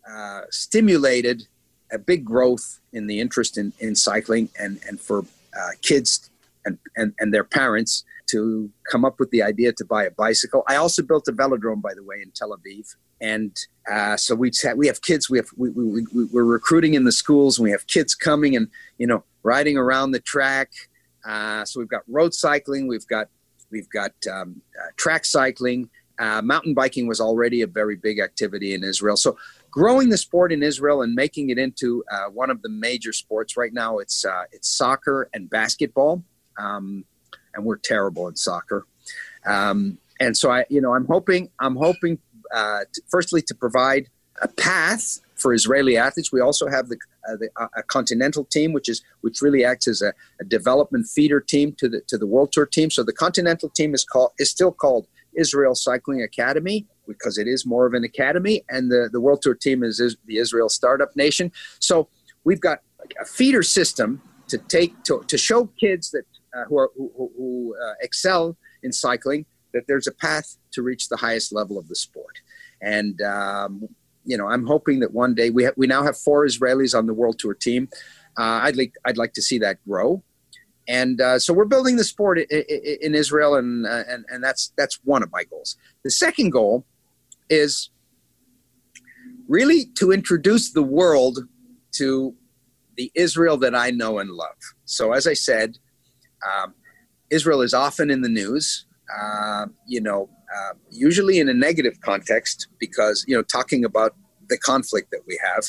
[SPEAKER 4] uh, stimulated a big growth in the interest in, in cycling and, and for uh, kids and, and, and their parents to come up with the idea to buy a bicycle. I also built a velodrome, by the way, in Tel Aviv. And uh, so we we have kids. We have we, we, we, we're recruiting in the schools. And we have kids coming and you know riding around the track. Uh, so we've got road cycling. We've got we've got um, uh, track cycling. Uh, mountain biking was already a very big activity in Israel. So growing the sport in Israel and making it into uh, one of the major sports right now. It's uh, it's soccer and basketball, um, and we're terrible in soccer. Um, and so I, you know, I'm hoping I'm hoping uh, to, firstly to provide a path for Israeli athletes. We also have the, uh, the uh, a continental team, which is which really acts as a, a, development feeder team to the to the World Tour team. So the continental team is called is still called Israel Cycling Academy because it is more of an academy, and the, the World Tour team is, is the Israel Startup Nation. So we've got a feeder system to take to, to show kids that uh, who are who, who uh, excel in cycling that there's a path to reach the highest level of the sport. And um, you know, I'm hoping that one day we ha- we now have four Israelis on the World Tour team. Uh, I'd like I'd like to see that grow and uh, so we're building the sport in, Israel, and, uh, and and that's that's one of my goals. The second goal is really to introduce the world to the Israel that I know and love. So, as I said, um, Israel is often in the news. Uh, you know, uh, usually in a negative context because you know talking about the conflict that we have,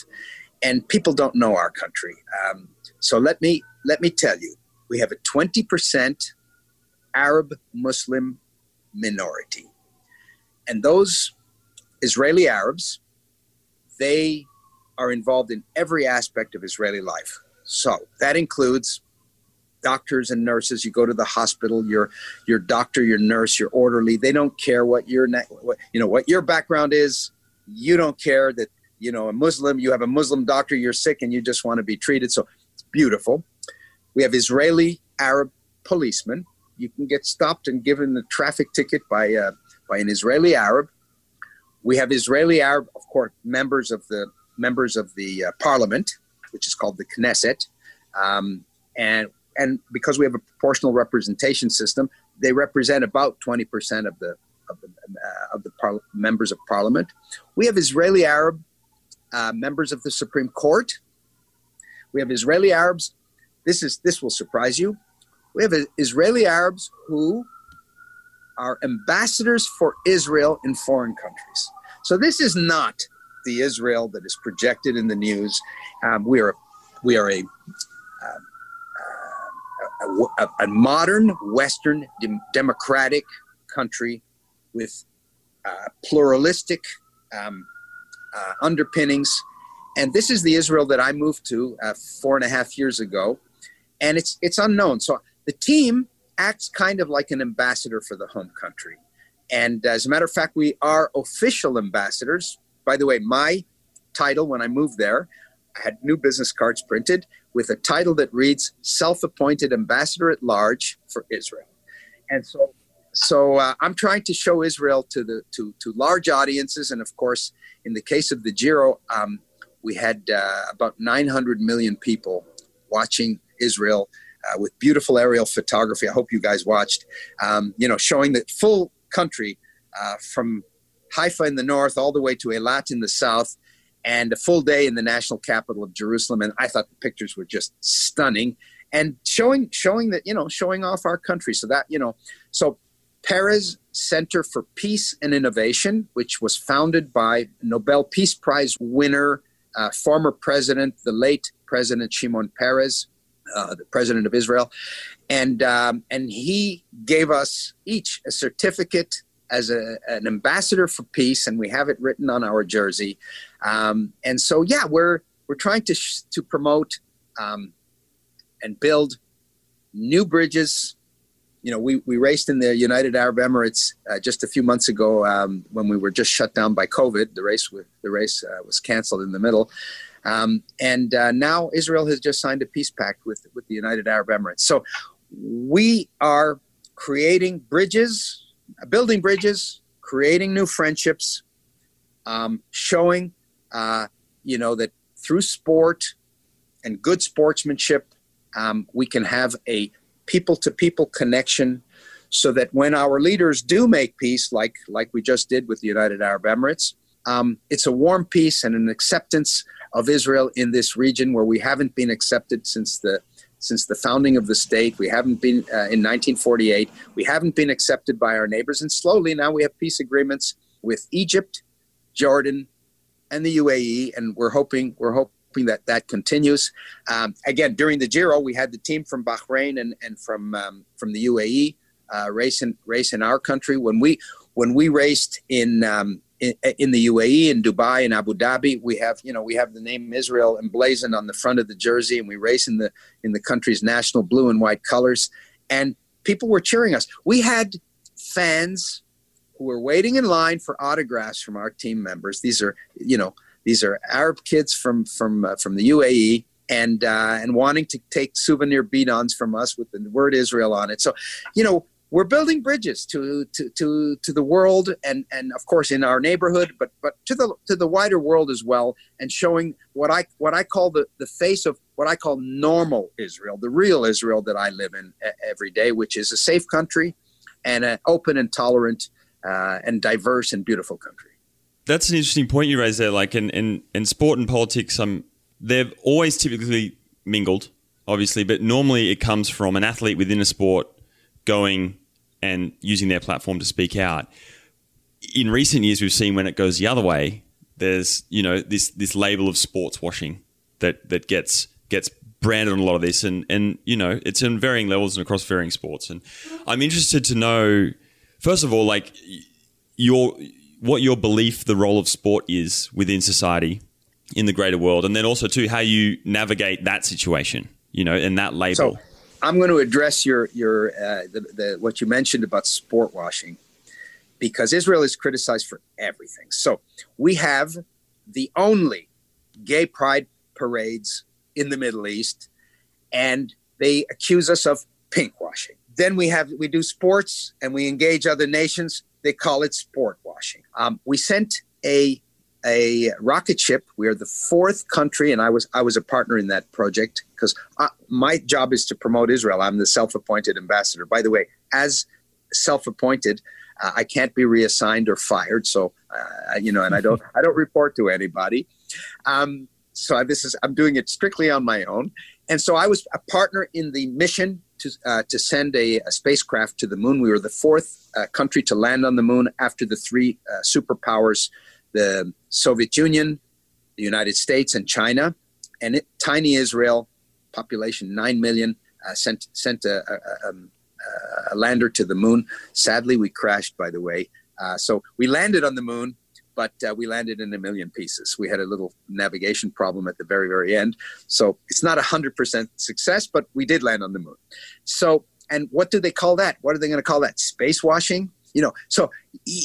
[SPEAKER 4] and people don't know our country. Um, so let me let me tell you we have a 20% Arab Muslim minority. And those Israeli Arabs, they are involved in every aspect of Israeli life. So that includes doctors and nurses. You go to the hospital, your your doctor, your nurse, your orderly. They don't care what your you know what your background is. You don't care that you know, a Muslim, you have a Muslim doctor, you're sick and you just want to be treated. So it's beautiful. We have Israeli Arab policemen. You can get stopped and given a traffic ticket by, uh, by an Israeli Arab. We have Israeli Arab, of course, members of the members of the uh, parliament, which is called the Knesset. Um, and and because we have a proportional representation system, they represent about 20% of the of the, uh, of the par- members of parliament. We have Israeli Arab uh, members of the Supreme Court. We have Israeli Arabs. This is this will surprise you. We have Israeli Arabs who are ambassadors for Israel in foreign countries. So this is not the Israel that is projected in the news. Um, we are we are a uh, a, a, modern Western de- democratic country with uh, pluralistic um, uh, underpinnings. And this is the Israel that I moved to uh, four and a half years ago. And it's, it's unknown. So the team acts kind of like an ambassador for the home country. And as a matter of fact, we are official ambassadors. By the way, my title when I moved there, I had new business cards printed with a title that reads self-appointed ambassador at large for Israel. And so so uh, I'm trying to show Israel to the to to large audiences, and of course, in the case of the Giro, um, we had uh, about 900 million people watching Israel uh, with beautiful aerial photography. I hope you guys watched. Um, you know, showing the full country uh, from Haifa in the north all the way to Eilat in the south, and a full day in the national capital of Jerusalem. And I thought the pictures were just stunning and showing showing that you know showing off our country. So that you know, so Peres Center for Peace and Innovation, which was founded by Nobel Peace Prize winner, uh, former president, the late President Shimon Peres, uh, the president of Israel, and um, and he gave us each a certificate as a, an ambassador for peace, and we have it written on our jersey. Um, and so, yeah, we're we're trying to sh- to promote um, and build new bridges. You know, we, we raced in the United Arab Emirates uh, just a few months ago um, when we were just shut down by COVID. The race with, the race uh, was canceled in the middle, um, and uh, now Israel has just signed a peace pact with with the United Arab Emirates. So we are creating bridges building bridges, creating new friendships, um, showing, uh, you know, that through sport and good sportsmanship, um, we can have a people to people connection so that when our leaders do make peace, like, like we just did with the United Arab Emirates, um, it's a warm peace and an acceptance of Israel in this region where we haven't been accepted since the since the founding of the state. We haven't been uh, in 1948. We haven't been accepted by our neighbors, and slowly now we have peace agreements with Egypt, Jordan, and the UAE, and we're hoping we're hoping that that continues. Um, again, during the Giro, we had the team from Bahrain and and from um, from the UAE uh, race in race in our country. When we when we raced in um, in, the UAE, in Dubai, in Abu Dhabi, we have you know we have the name Israel emblazoned on the front of the jersey, and we race in the in the country's national blue and white colors, and people were cheering us. We had fans who were waiting in line for autographs from our team members. These are you know these are Arab kids from from uh, from the UAE. And uh, and wanting to take souvenir bidons from us with the word Israel on it. So, you know, we're building bridges to, to, to, to the world and, and of course in our neighborhood, but, but to the, to the wider world as well. And showing what I, what I call the, the face of what I call normal Israel, the real Israel that I live in every day, which is a safe country and an open and tolerant uh, and diverse and beautiful country.
[SPEAKER 1] That's an interesting point you raised there. Like in, in, in sport and politics, um, they've always typically mingled, obviously, but normally it comes from an athlete within a sport going and using their platform to speak out. In recent years, we've seen when it goes the other way, there's you know this this label of sports washing that that gets gets branded on a lot of this, and and you know it's in varying levels and across varying sports. And I'm interested to know, first of all, like your what your belief the role of sport is within society in the greater world, and then also too how you navigate that situation, you know, and that label.
[SPEAKER 4] So- I'm going to address your your uh, the, the, what you mentioned about sport washing because Israel is criticized for everything. So we have the only gay pride parades in the Middle East, and they accuse us of pink washing. Then we have we do sports and we engage other nations. They call it sport washing. Um, we sent a a rocket ship. We are the fourth country, and I was I was a partner in that project because my job is to promote Israel. I'm the self-appointed ambassador. By the way, as self-appointed, uh, I can't be reassigned or fired. So uh, you know, and I don't I don't report to anybody. Um, so I, this is I'm doing it strictly on my own. And so I was a partner in the mission to uh, to send a, a, spacecraft to the moon. We were the fourth uh, country to land on the moon after the three uh, superpowers, the Soviet Union, the United States, and China. And it, tiny Israel, population nine million, uh, sent sent a, a, um, a, lander to the moon. Sadly, we crashed. By the way, uh, so we landed on the moon but uh, we landed in a million pieces. We had a little navigation problem at the very, very end. So it's not a 100% success, but we did land on the moon. So, and what do they call that? What are they going to call that? Space washing? You know, so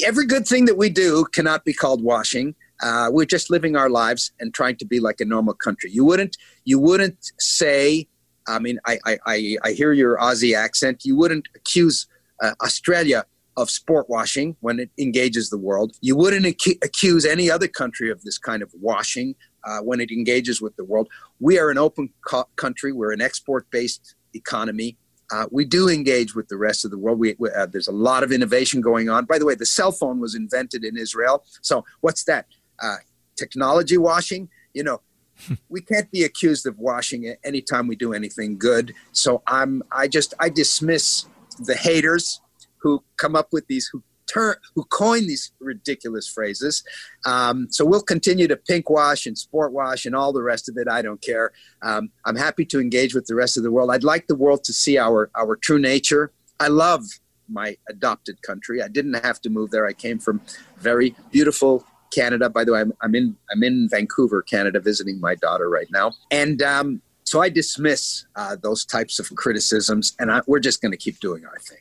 [SPEAKER 4] every good thing that we do cannot be called washing. Uh, we're just living our lives and trying to be like a normal country. You wouldn't, you wouldn't say, I mean, I, I, I, hear your Aussie accent. You wouldn't accuse uh, Australia of sport washing when it engages the world. You wouldn't ac- accuse any other country of this kind of washing uh, when it engages with the world. We are an open co- country. We're an export-based economy. Uh, we do engage with the rest of the world. We, we uh, there's a lot of innovation going on. By the way, the cell phone was invented in Israel. So what's that? Uh, technology washing. You know, we can't be accused of washing it anytime we do anything good. So I'm I just I dismiss the haters who come up with these who turn who coined these ridiculous phrases. Um, so we'll continue to pink wash and sport wash and all the rest of it. I don't care. Um, I'm happy to engage with the rest of the world. I'd like the world to see our our true nature. I love my adopted country. I didn't have to move there. I came from very beautiful Canada. By the way, I'm, I'm in I'm in Vancouver, Canada, visiting my daughter right now, and. Um, so I dismiss uh, those types of criticisms, and I, we're just going to keep doing our thing.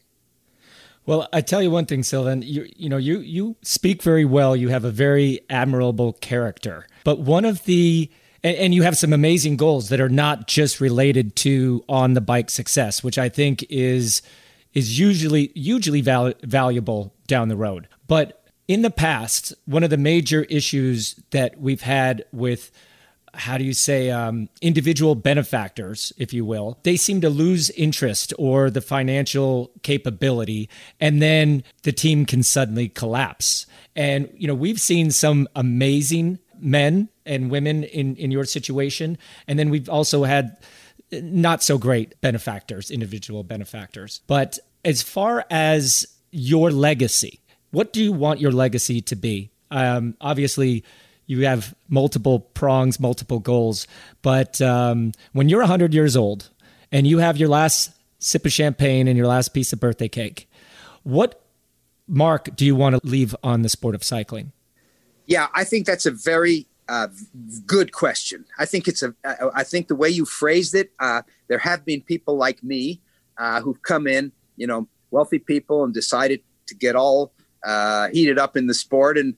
[SPEAKER 2] Well, I tell you one thing, Sylvan. You you know you you speak very well. You have a very admirable character. But one of the and, and you have some amazing goals that are not just related to on the bike success, which I think is is usually hugely val- valuable down the road. But in the past, one of the major issues that we've had with how do you say um, individual benefactors if you will they seem to lose interest or the financial capability and then the team can suddenly collapse. And you know we've seen some amazing men and women in in your situation and then we've also had not so great benefactors individual benefactors. But as far as your legacy what do you want your legacy to be? Um, obviously you have multiple prongs, multiple goals. But um, when you're 100 years old and you have your last sip of champagne and your last piece of birthday cake, what mark do you want to leave on the sport of cycling?
[SPEAKER 4] Yeah, I think that's a very uh, good question. I think it's a. I think the way you phrased it, uh, there have been people like me uh, who've come in, you know, wealthy people, and decided to get all uh, heated up in the sport and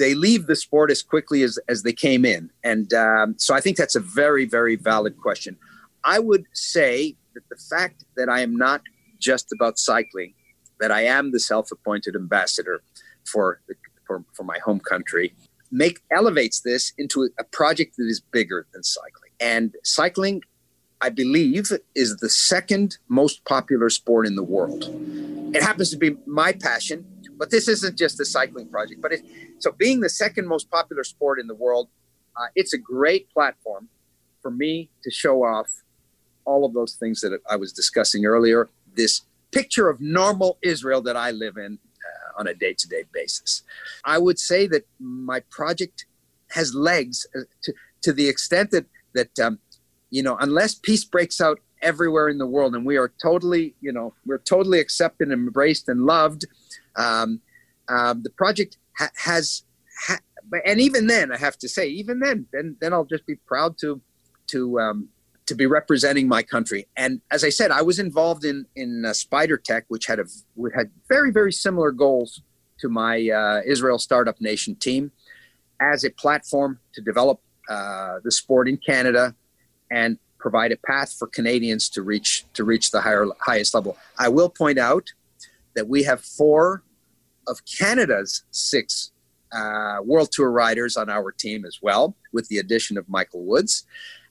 [SPEAKER 4] they leave the sport as quickly as, as they came in. And um, so I think that's a very, very valid question. I would say that the fact that I am not just about cycling, that I am the self appointed ambassador for, the, for, for my home country, make elevates this into a project that is bigger than cycling. And cycling, I believe, is the second most popular sport in the world. It happens to be my passion but this isn't just a cycling project. But it, so being the second most popular sport in the world, uh, it's a great platform for me to show off all of those things that I was discussing earlier. This picture of normal Israel that I live in uh, on a day to day basis. I would say that my project has legs uh, to, to the extent that, that um, you know, unless peace breaks out everywhere in the world and we are totally, you know, we're totally accepted, and embraced, and loved um, um, the project ha- has, ha- and even then, I have to say, even then, then then I'll just be proud to to um, to be representing my country. And as I said, I was involved in in uh, SpiderTech, which had a had very very similar goals to my uh, Israel Startup Nation team. as a platform to develop uh, the sport in Canada and provide a path for Canadians to reach to reach the higher highest level. I will point out that we have four of Canada's six uh, World Tour riders on our team as well, with the addition of Michael Woods.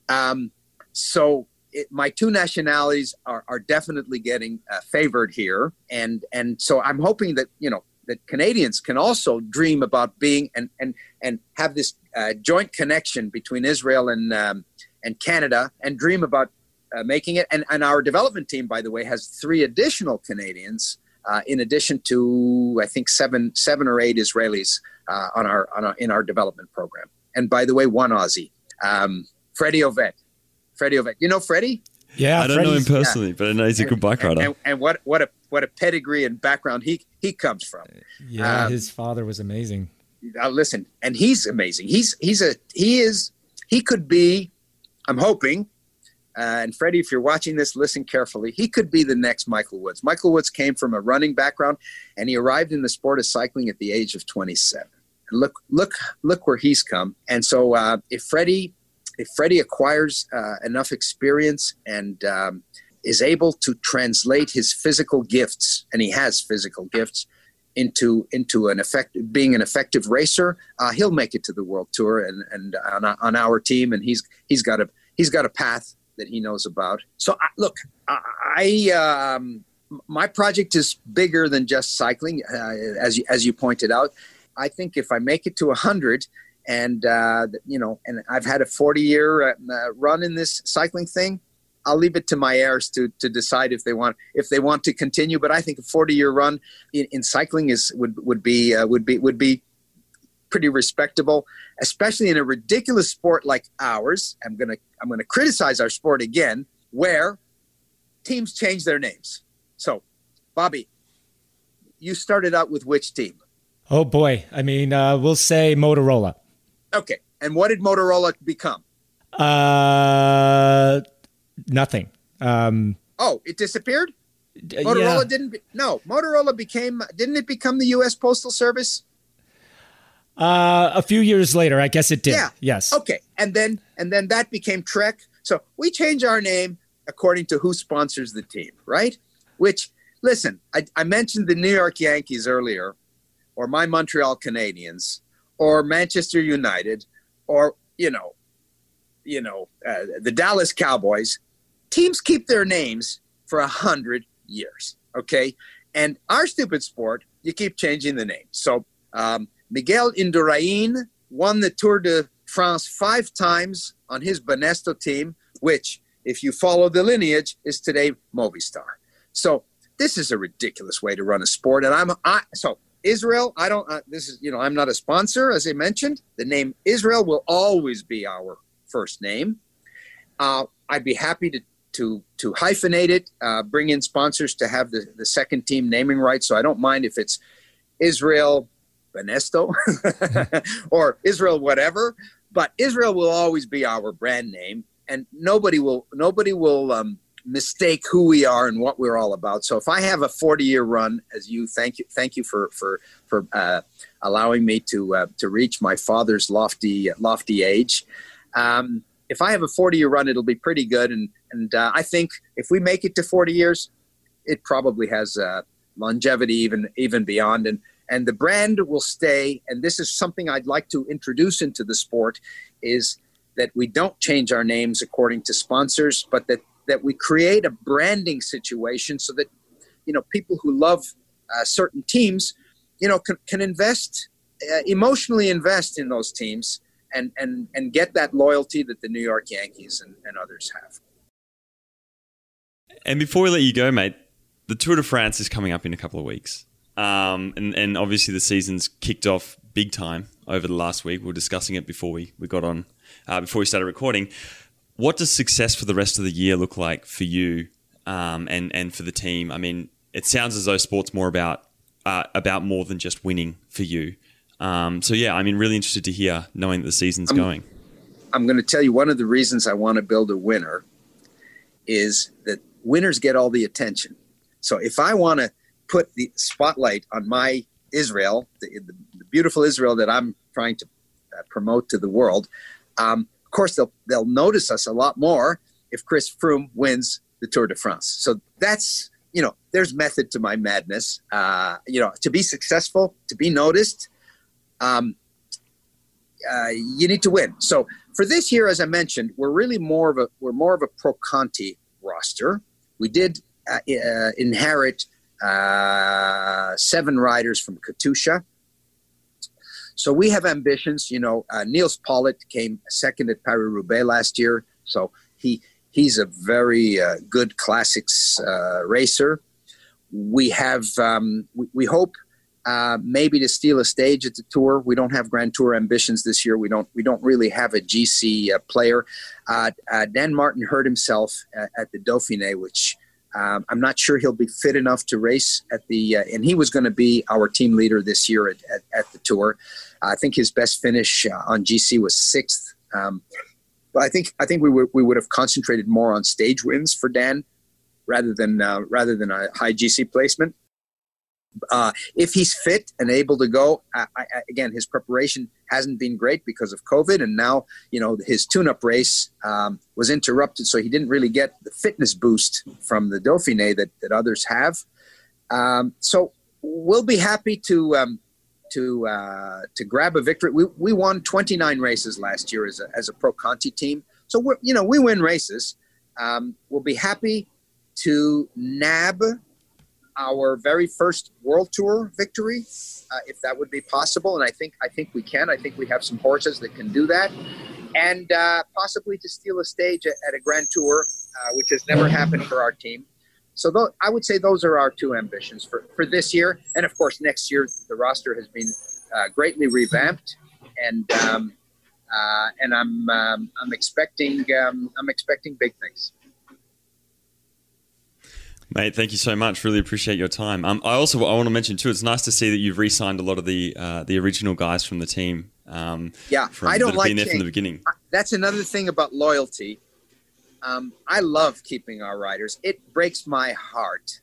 [SPEAKER 4] Um, so it, my two nationalities are, are definitely getting uh, favored here, and and so I'm hoping that you know that Canadians can also dream about being and and and have this uh, joint connection between Israel and um, and Canada, and dream about uh, making it. And and our development team, by the way, has three additional Canadians. Uh, in addition to, I think seven, seven or eight Israelis uh, on our on our, in our development program, and by the way, one Aussie, um, Freddie Ovett. Freddie Ovett. You know Freddie?
[SPEAKER 2] Yeah,
[SPEAKER 1] I don't know him personally, yeah. but I know he's a good bike rider.
[SPEAKER 4] And, and, what what a what a pedigree and background he he comes from.
[SPEAKER 2] Yeah, um, his father was amazing.
[SPEAKER 4] Uh, listen, and he's amazing. He's he's a he is he could be. I'm hoping, uh, and Freddie, if you're watching this, listen carefully. He could be the next Michael Woods. Michael Woods came from a running background, and he arrived in the sport of cycling at the age of 27. And look look look where he's come. And so, uh, if Freddie if Freddie acquires uh, enough experience and um, is able to translate his physical gifts, and he has physical gifts, into into an effect being an effective racer, uh, he'll make it to the world tour and and on, on, our team, and he's he's got a he's got a path that he knows about. So I, look, I. Um, my project is bigger than just cycling, uh, as you, as you pointed out. I think if I make it to a 100, and uh, you know, and I've had a 40 year uh, run in this cycling thing. I'll leave it to my heirs to to decide if they want if they want to continue. But I think a 40 year run in, in cycling is would would be uh, would be would be pretty respectable, especially in a ridiculous sport like ours. I'm gonna I'm gonna criticize our sport again, where teams change their names. So, Bobby, you started out with which team?
[SPEAKER 2] Oh boy, I mean, uh, we'll say Motorola.
[SPEAKER 4] Okay. And what did Motorola become?
[SPEAKER 2] Uh, nothing. Um,
[SPEAKER 4] oh, it disappeared. Motorola yeah. didn't. Be, no, Motorola became. Didn't it become the U.S. Postal Service?
[SPEAKER 2] Uh, a few years later, I guess it did. Yeah. Yes.
[SPEAKER 4] Okay, and then and then that became Trek. So we change our name according to who sponsors the team, right? Which, listen, I, I mentioned the New York Yankees earlier, or my Montreal Canadiens or Manchester United or you know you know uh, the Dallas Cowboys teams keep their names for a hundred years okay and our stupid sport you keep changing the name so um, Miguel Indurain won the Tour de France five times on his Banesto team which if you follow the lineage is today Movistar so this is a ridiculous way to run a sport and I'm I so Israel, I don't, uh, this is, you know, I'm not a sponsor, as I mentioned. The name Israel will always be our first name. Uh, I'd be happy to, to, to hyphenate it, uh, bring in sponsors to have the, the second team naming rights. So I don't mind if it's Israel Banesto or Israel whatever, but Israel will always be our brand name. And nobody will, nobody will, um, mistake who we are and what we're all about. So if I have a 40 year run, as you thank you, thank you for for for uh, allowing me to uh, to reach my father's lofty lofty age. Um, if I have a 40 year run, it'll be pretty good. And and uh, I think if we make it to 40 years, it probably has uh, longevity even even beyond. And and the brand will stay. And this is something I'd like to introduce into the sport is that we don't change our names according to sponsors, but that that we create a branding situation so that you know people who love uh, certain teams you know can, can invest uh, emotionally invest in those teams and and and get that loyalty that the New York Yankees and, and others have.
[SPEAKER 1] And before we let you go, mate, the Tour de France is coming up in a couple of weeks. Um, and, and obviously the season's kicked off big time over the last week. We were discussing it before we, we got on, uh, before we started recording what does success for the rest of the year look like for you um, and and for the team? I mean, it sounds as though sports more about uh, about more than just winning for you. Um, so yeah, I mean, really interested to hear knowing that the season's
[SPEAKER 4] I'm,
[SPEAKER 1] going.
[SPEAKER 4] I'm going to tell you one of the reasons I want to build a winner is that winners get all the attention. So if I want to put the spotlight on my Israel, the, the, the beautiful Israel that I'm trying to uh, promote to the world. Um, of course, they'll they'll notice us a lot more if Chris Froome wins the Tour de France. So that's you know, there's method to my madness. Uh, you know, to be successful, to be noticed, um, uh, you need to win. So for this year, as I mentioned, we're really more of a we're more of a pro Conti roster. We did uh, uh inherit uh, seven riders from Katusha. So we have ambitions. You know, uh, Nils Politt came second at Paris Roubaix last year, so he he's a very uh, good classics uh, racer. We have um, we, we, hope uh, maybe to steal a stage at the tour. We don't have Grand Tour ambitions this year. We don't we don't really have a GC uh, player. Dan Martin hurt himself at, at the Dauphiné, which. Um, I'm not sure he'll be fit enough to race at the, and he was going to be our team leader this year at, at, at the tour. I think his best finish on GC was sixth. Um, but I think I think we would we would have concentrated more on stage wins for Dan rather than uh, rather than a high GC placement. Uh, if he's fit and able to go, I, I, again, his preparation hasn't been great because of COVID, and now you know his tune-up race um, was interrupted, so he didn't really get the fitness boost from the Dauphiné that that others have. Um, so we'll be happy to um, to uh, to grab a victory. We, we won 29 races last year as a, as a pro Conti team. So we're, you know we win races. Um, we'll be happy to nab our very first World Tour victory, uh, if that would be possible. And I think I think we can. I think we have some horses that can do that, and uh, possibly to steal a stage at, at a Grand Tour, uh, which has never happened for our team. So th- I would say those are our two ambitions for, for this year. And of course, next year, the roster has been uh, greatly revamped. And, um, uh, and I'm, um, I'm expecting, um, I'm expecting big things.
[SPEAKER 1] Mate, thank you so much. Really appreciate your time. Um, I also I want to mention too. It's nice to see that you've re-signed a lot of the uh, the original guys from the team.
[SPEAKER 4] Um, yeah, from, I don't like
[SPEAKER 1] been there from the beginning.
[SPEAKER 4] That's another thing about loyalty. Um, I love keeping our riders. It breaks my heart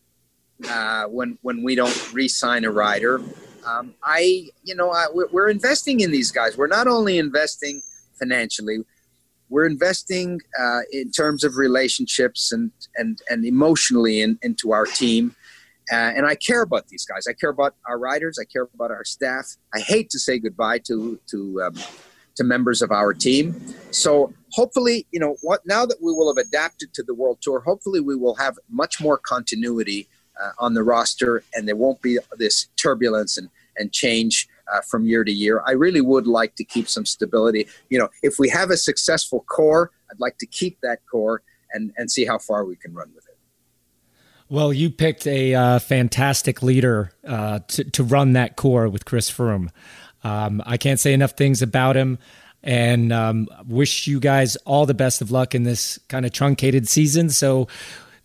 [SPEAKER 4] uh, when when we don't re-sign a rider. Um, I, you know, I, we're investing in these guys. We're not only investing financially, we're investing uh, in terms of relationships and and and emotionally in, into our team. Uh, and I care about these guys. I care about our riders. I care about our staff. I hate to say goodbye to to um, to members of our team. So hopefully, you know, what now that we will have adapted to the world tour, hopefully we will have much more continuity uh, on the roster, and there won't be this turbulence and and change uh, from year to year. I really would like to keep some stability. You know, if we have a successful core, I'd like to keep that core and and see how far we can run with it.
[SPEAKER 2] Well, you picked a uh, fantastic leader uh, to, to run that core with Chris Froome. Um, I can't say enough things about him and um, wish you guys all the best of luck in this kind of truncated season. So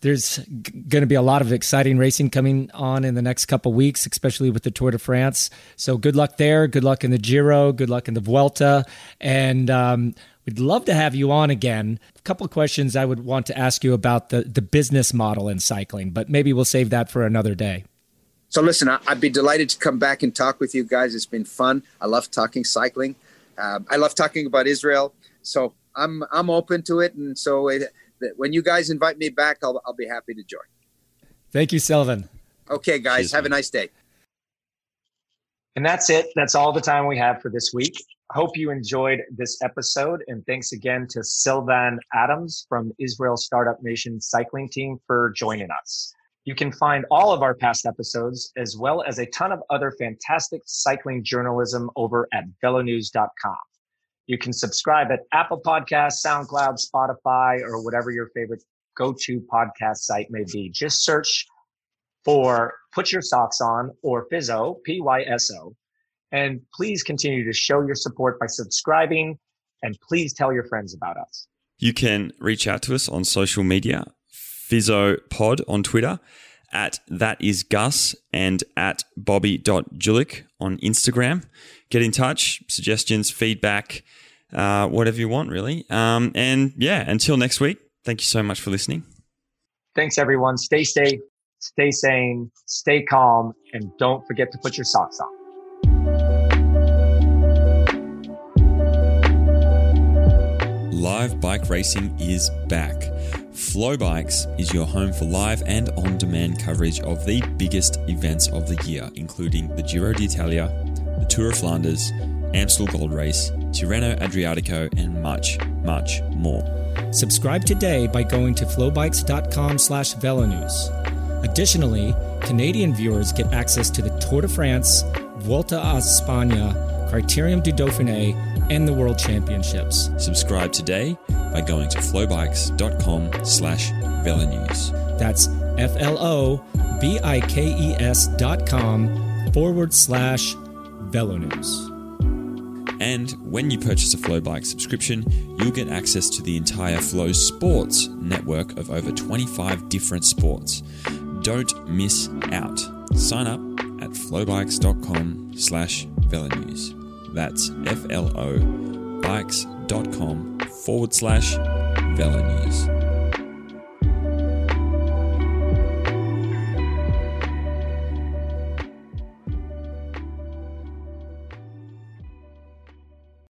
[SPEAKER 2] there's going to be a lot of exciting racing coming on in the next couple weeks, especially with the Tour de France. So good luck there. Good luck in the Giro. Good luck in the Vuelta. And um, we'd love to have you on again. A couple questions I would want to ask you about the, the business model in cycling, but maybe we'll save that for another day.
[SPEAKER 4] So listen, I, would be delighted to come back and talk with you guys. It's been fun. I love talking cycling. Um, I love talking about Israel. So I'm I'm open to it, and so it, when you guys invite me back, I'll I'll be happy to join.
[SPEAKER 2] Thank you, Sylvan.
[SPEAKER 4] Okay, guys, Cheers, have man. a nice day.
[SPEAKER 3] And that's it. That's all the time we have for this week. Hope you enjoyed this episode, and thanks again to Sylvan Adams from Israel Startup Nation Cycling Team for joining us. You can find all of our past episodes, as well as a ton of other fantastic cycling journalism over at velonews.com. You can subscribe at Apple Podcasts, SoundCloud, Spotify, or whatever your favorite go to podcast site may be. Just search for Put Your Socks On or Pyso, P Y S O. And please continue to show your support by subscribing and please tell your friends about us.
[SPEAKER 1] You can reach out to us on social media Pyso Pod on Twitter, at that is Gus, and at Bobby.Julich on Instagram. Get in touch, suggestions, feedback, uh, whatever you want, really. Um, and yeah, until next week, thank you so much for listening.
[SPEAKER 3] Thanks, everyone. Stay safe, stay sane, stay calm, and don't forget to put your socks on.
[SPEAKER 1] live bike racing is back. FloBikes is your home for live and on demand coverage of the biggest events of the year, including the Giro d'Italia, the Tour of Flanders, Amstel Gold Race, Tirreno Adriatico, and much, much more.
[SPEAKER 2] Subscribe today by going to flobikes.com slash velonews. Additionally, Canadian viewers get access to the Tour de France, Vuelta a España, Criterium du Dauphiné, and the World Championships.
[SPEAKER 1] Subscribe today by going to flobikes.com slash velonews.
[SPEAKER 2] That's F-L-O-B-I-K-E-S dot com forward slash velonews.
[SPEAKER 1] And when you purchase a FloBike subscription, you'll get access to the entire FloSports network of over 25 different sports. Don't miss out. Sign up at flobikes.com slash velonews. That's F-L-O bikes.com forward slash velonews.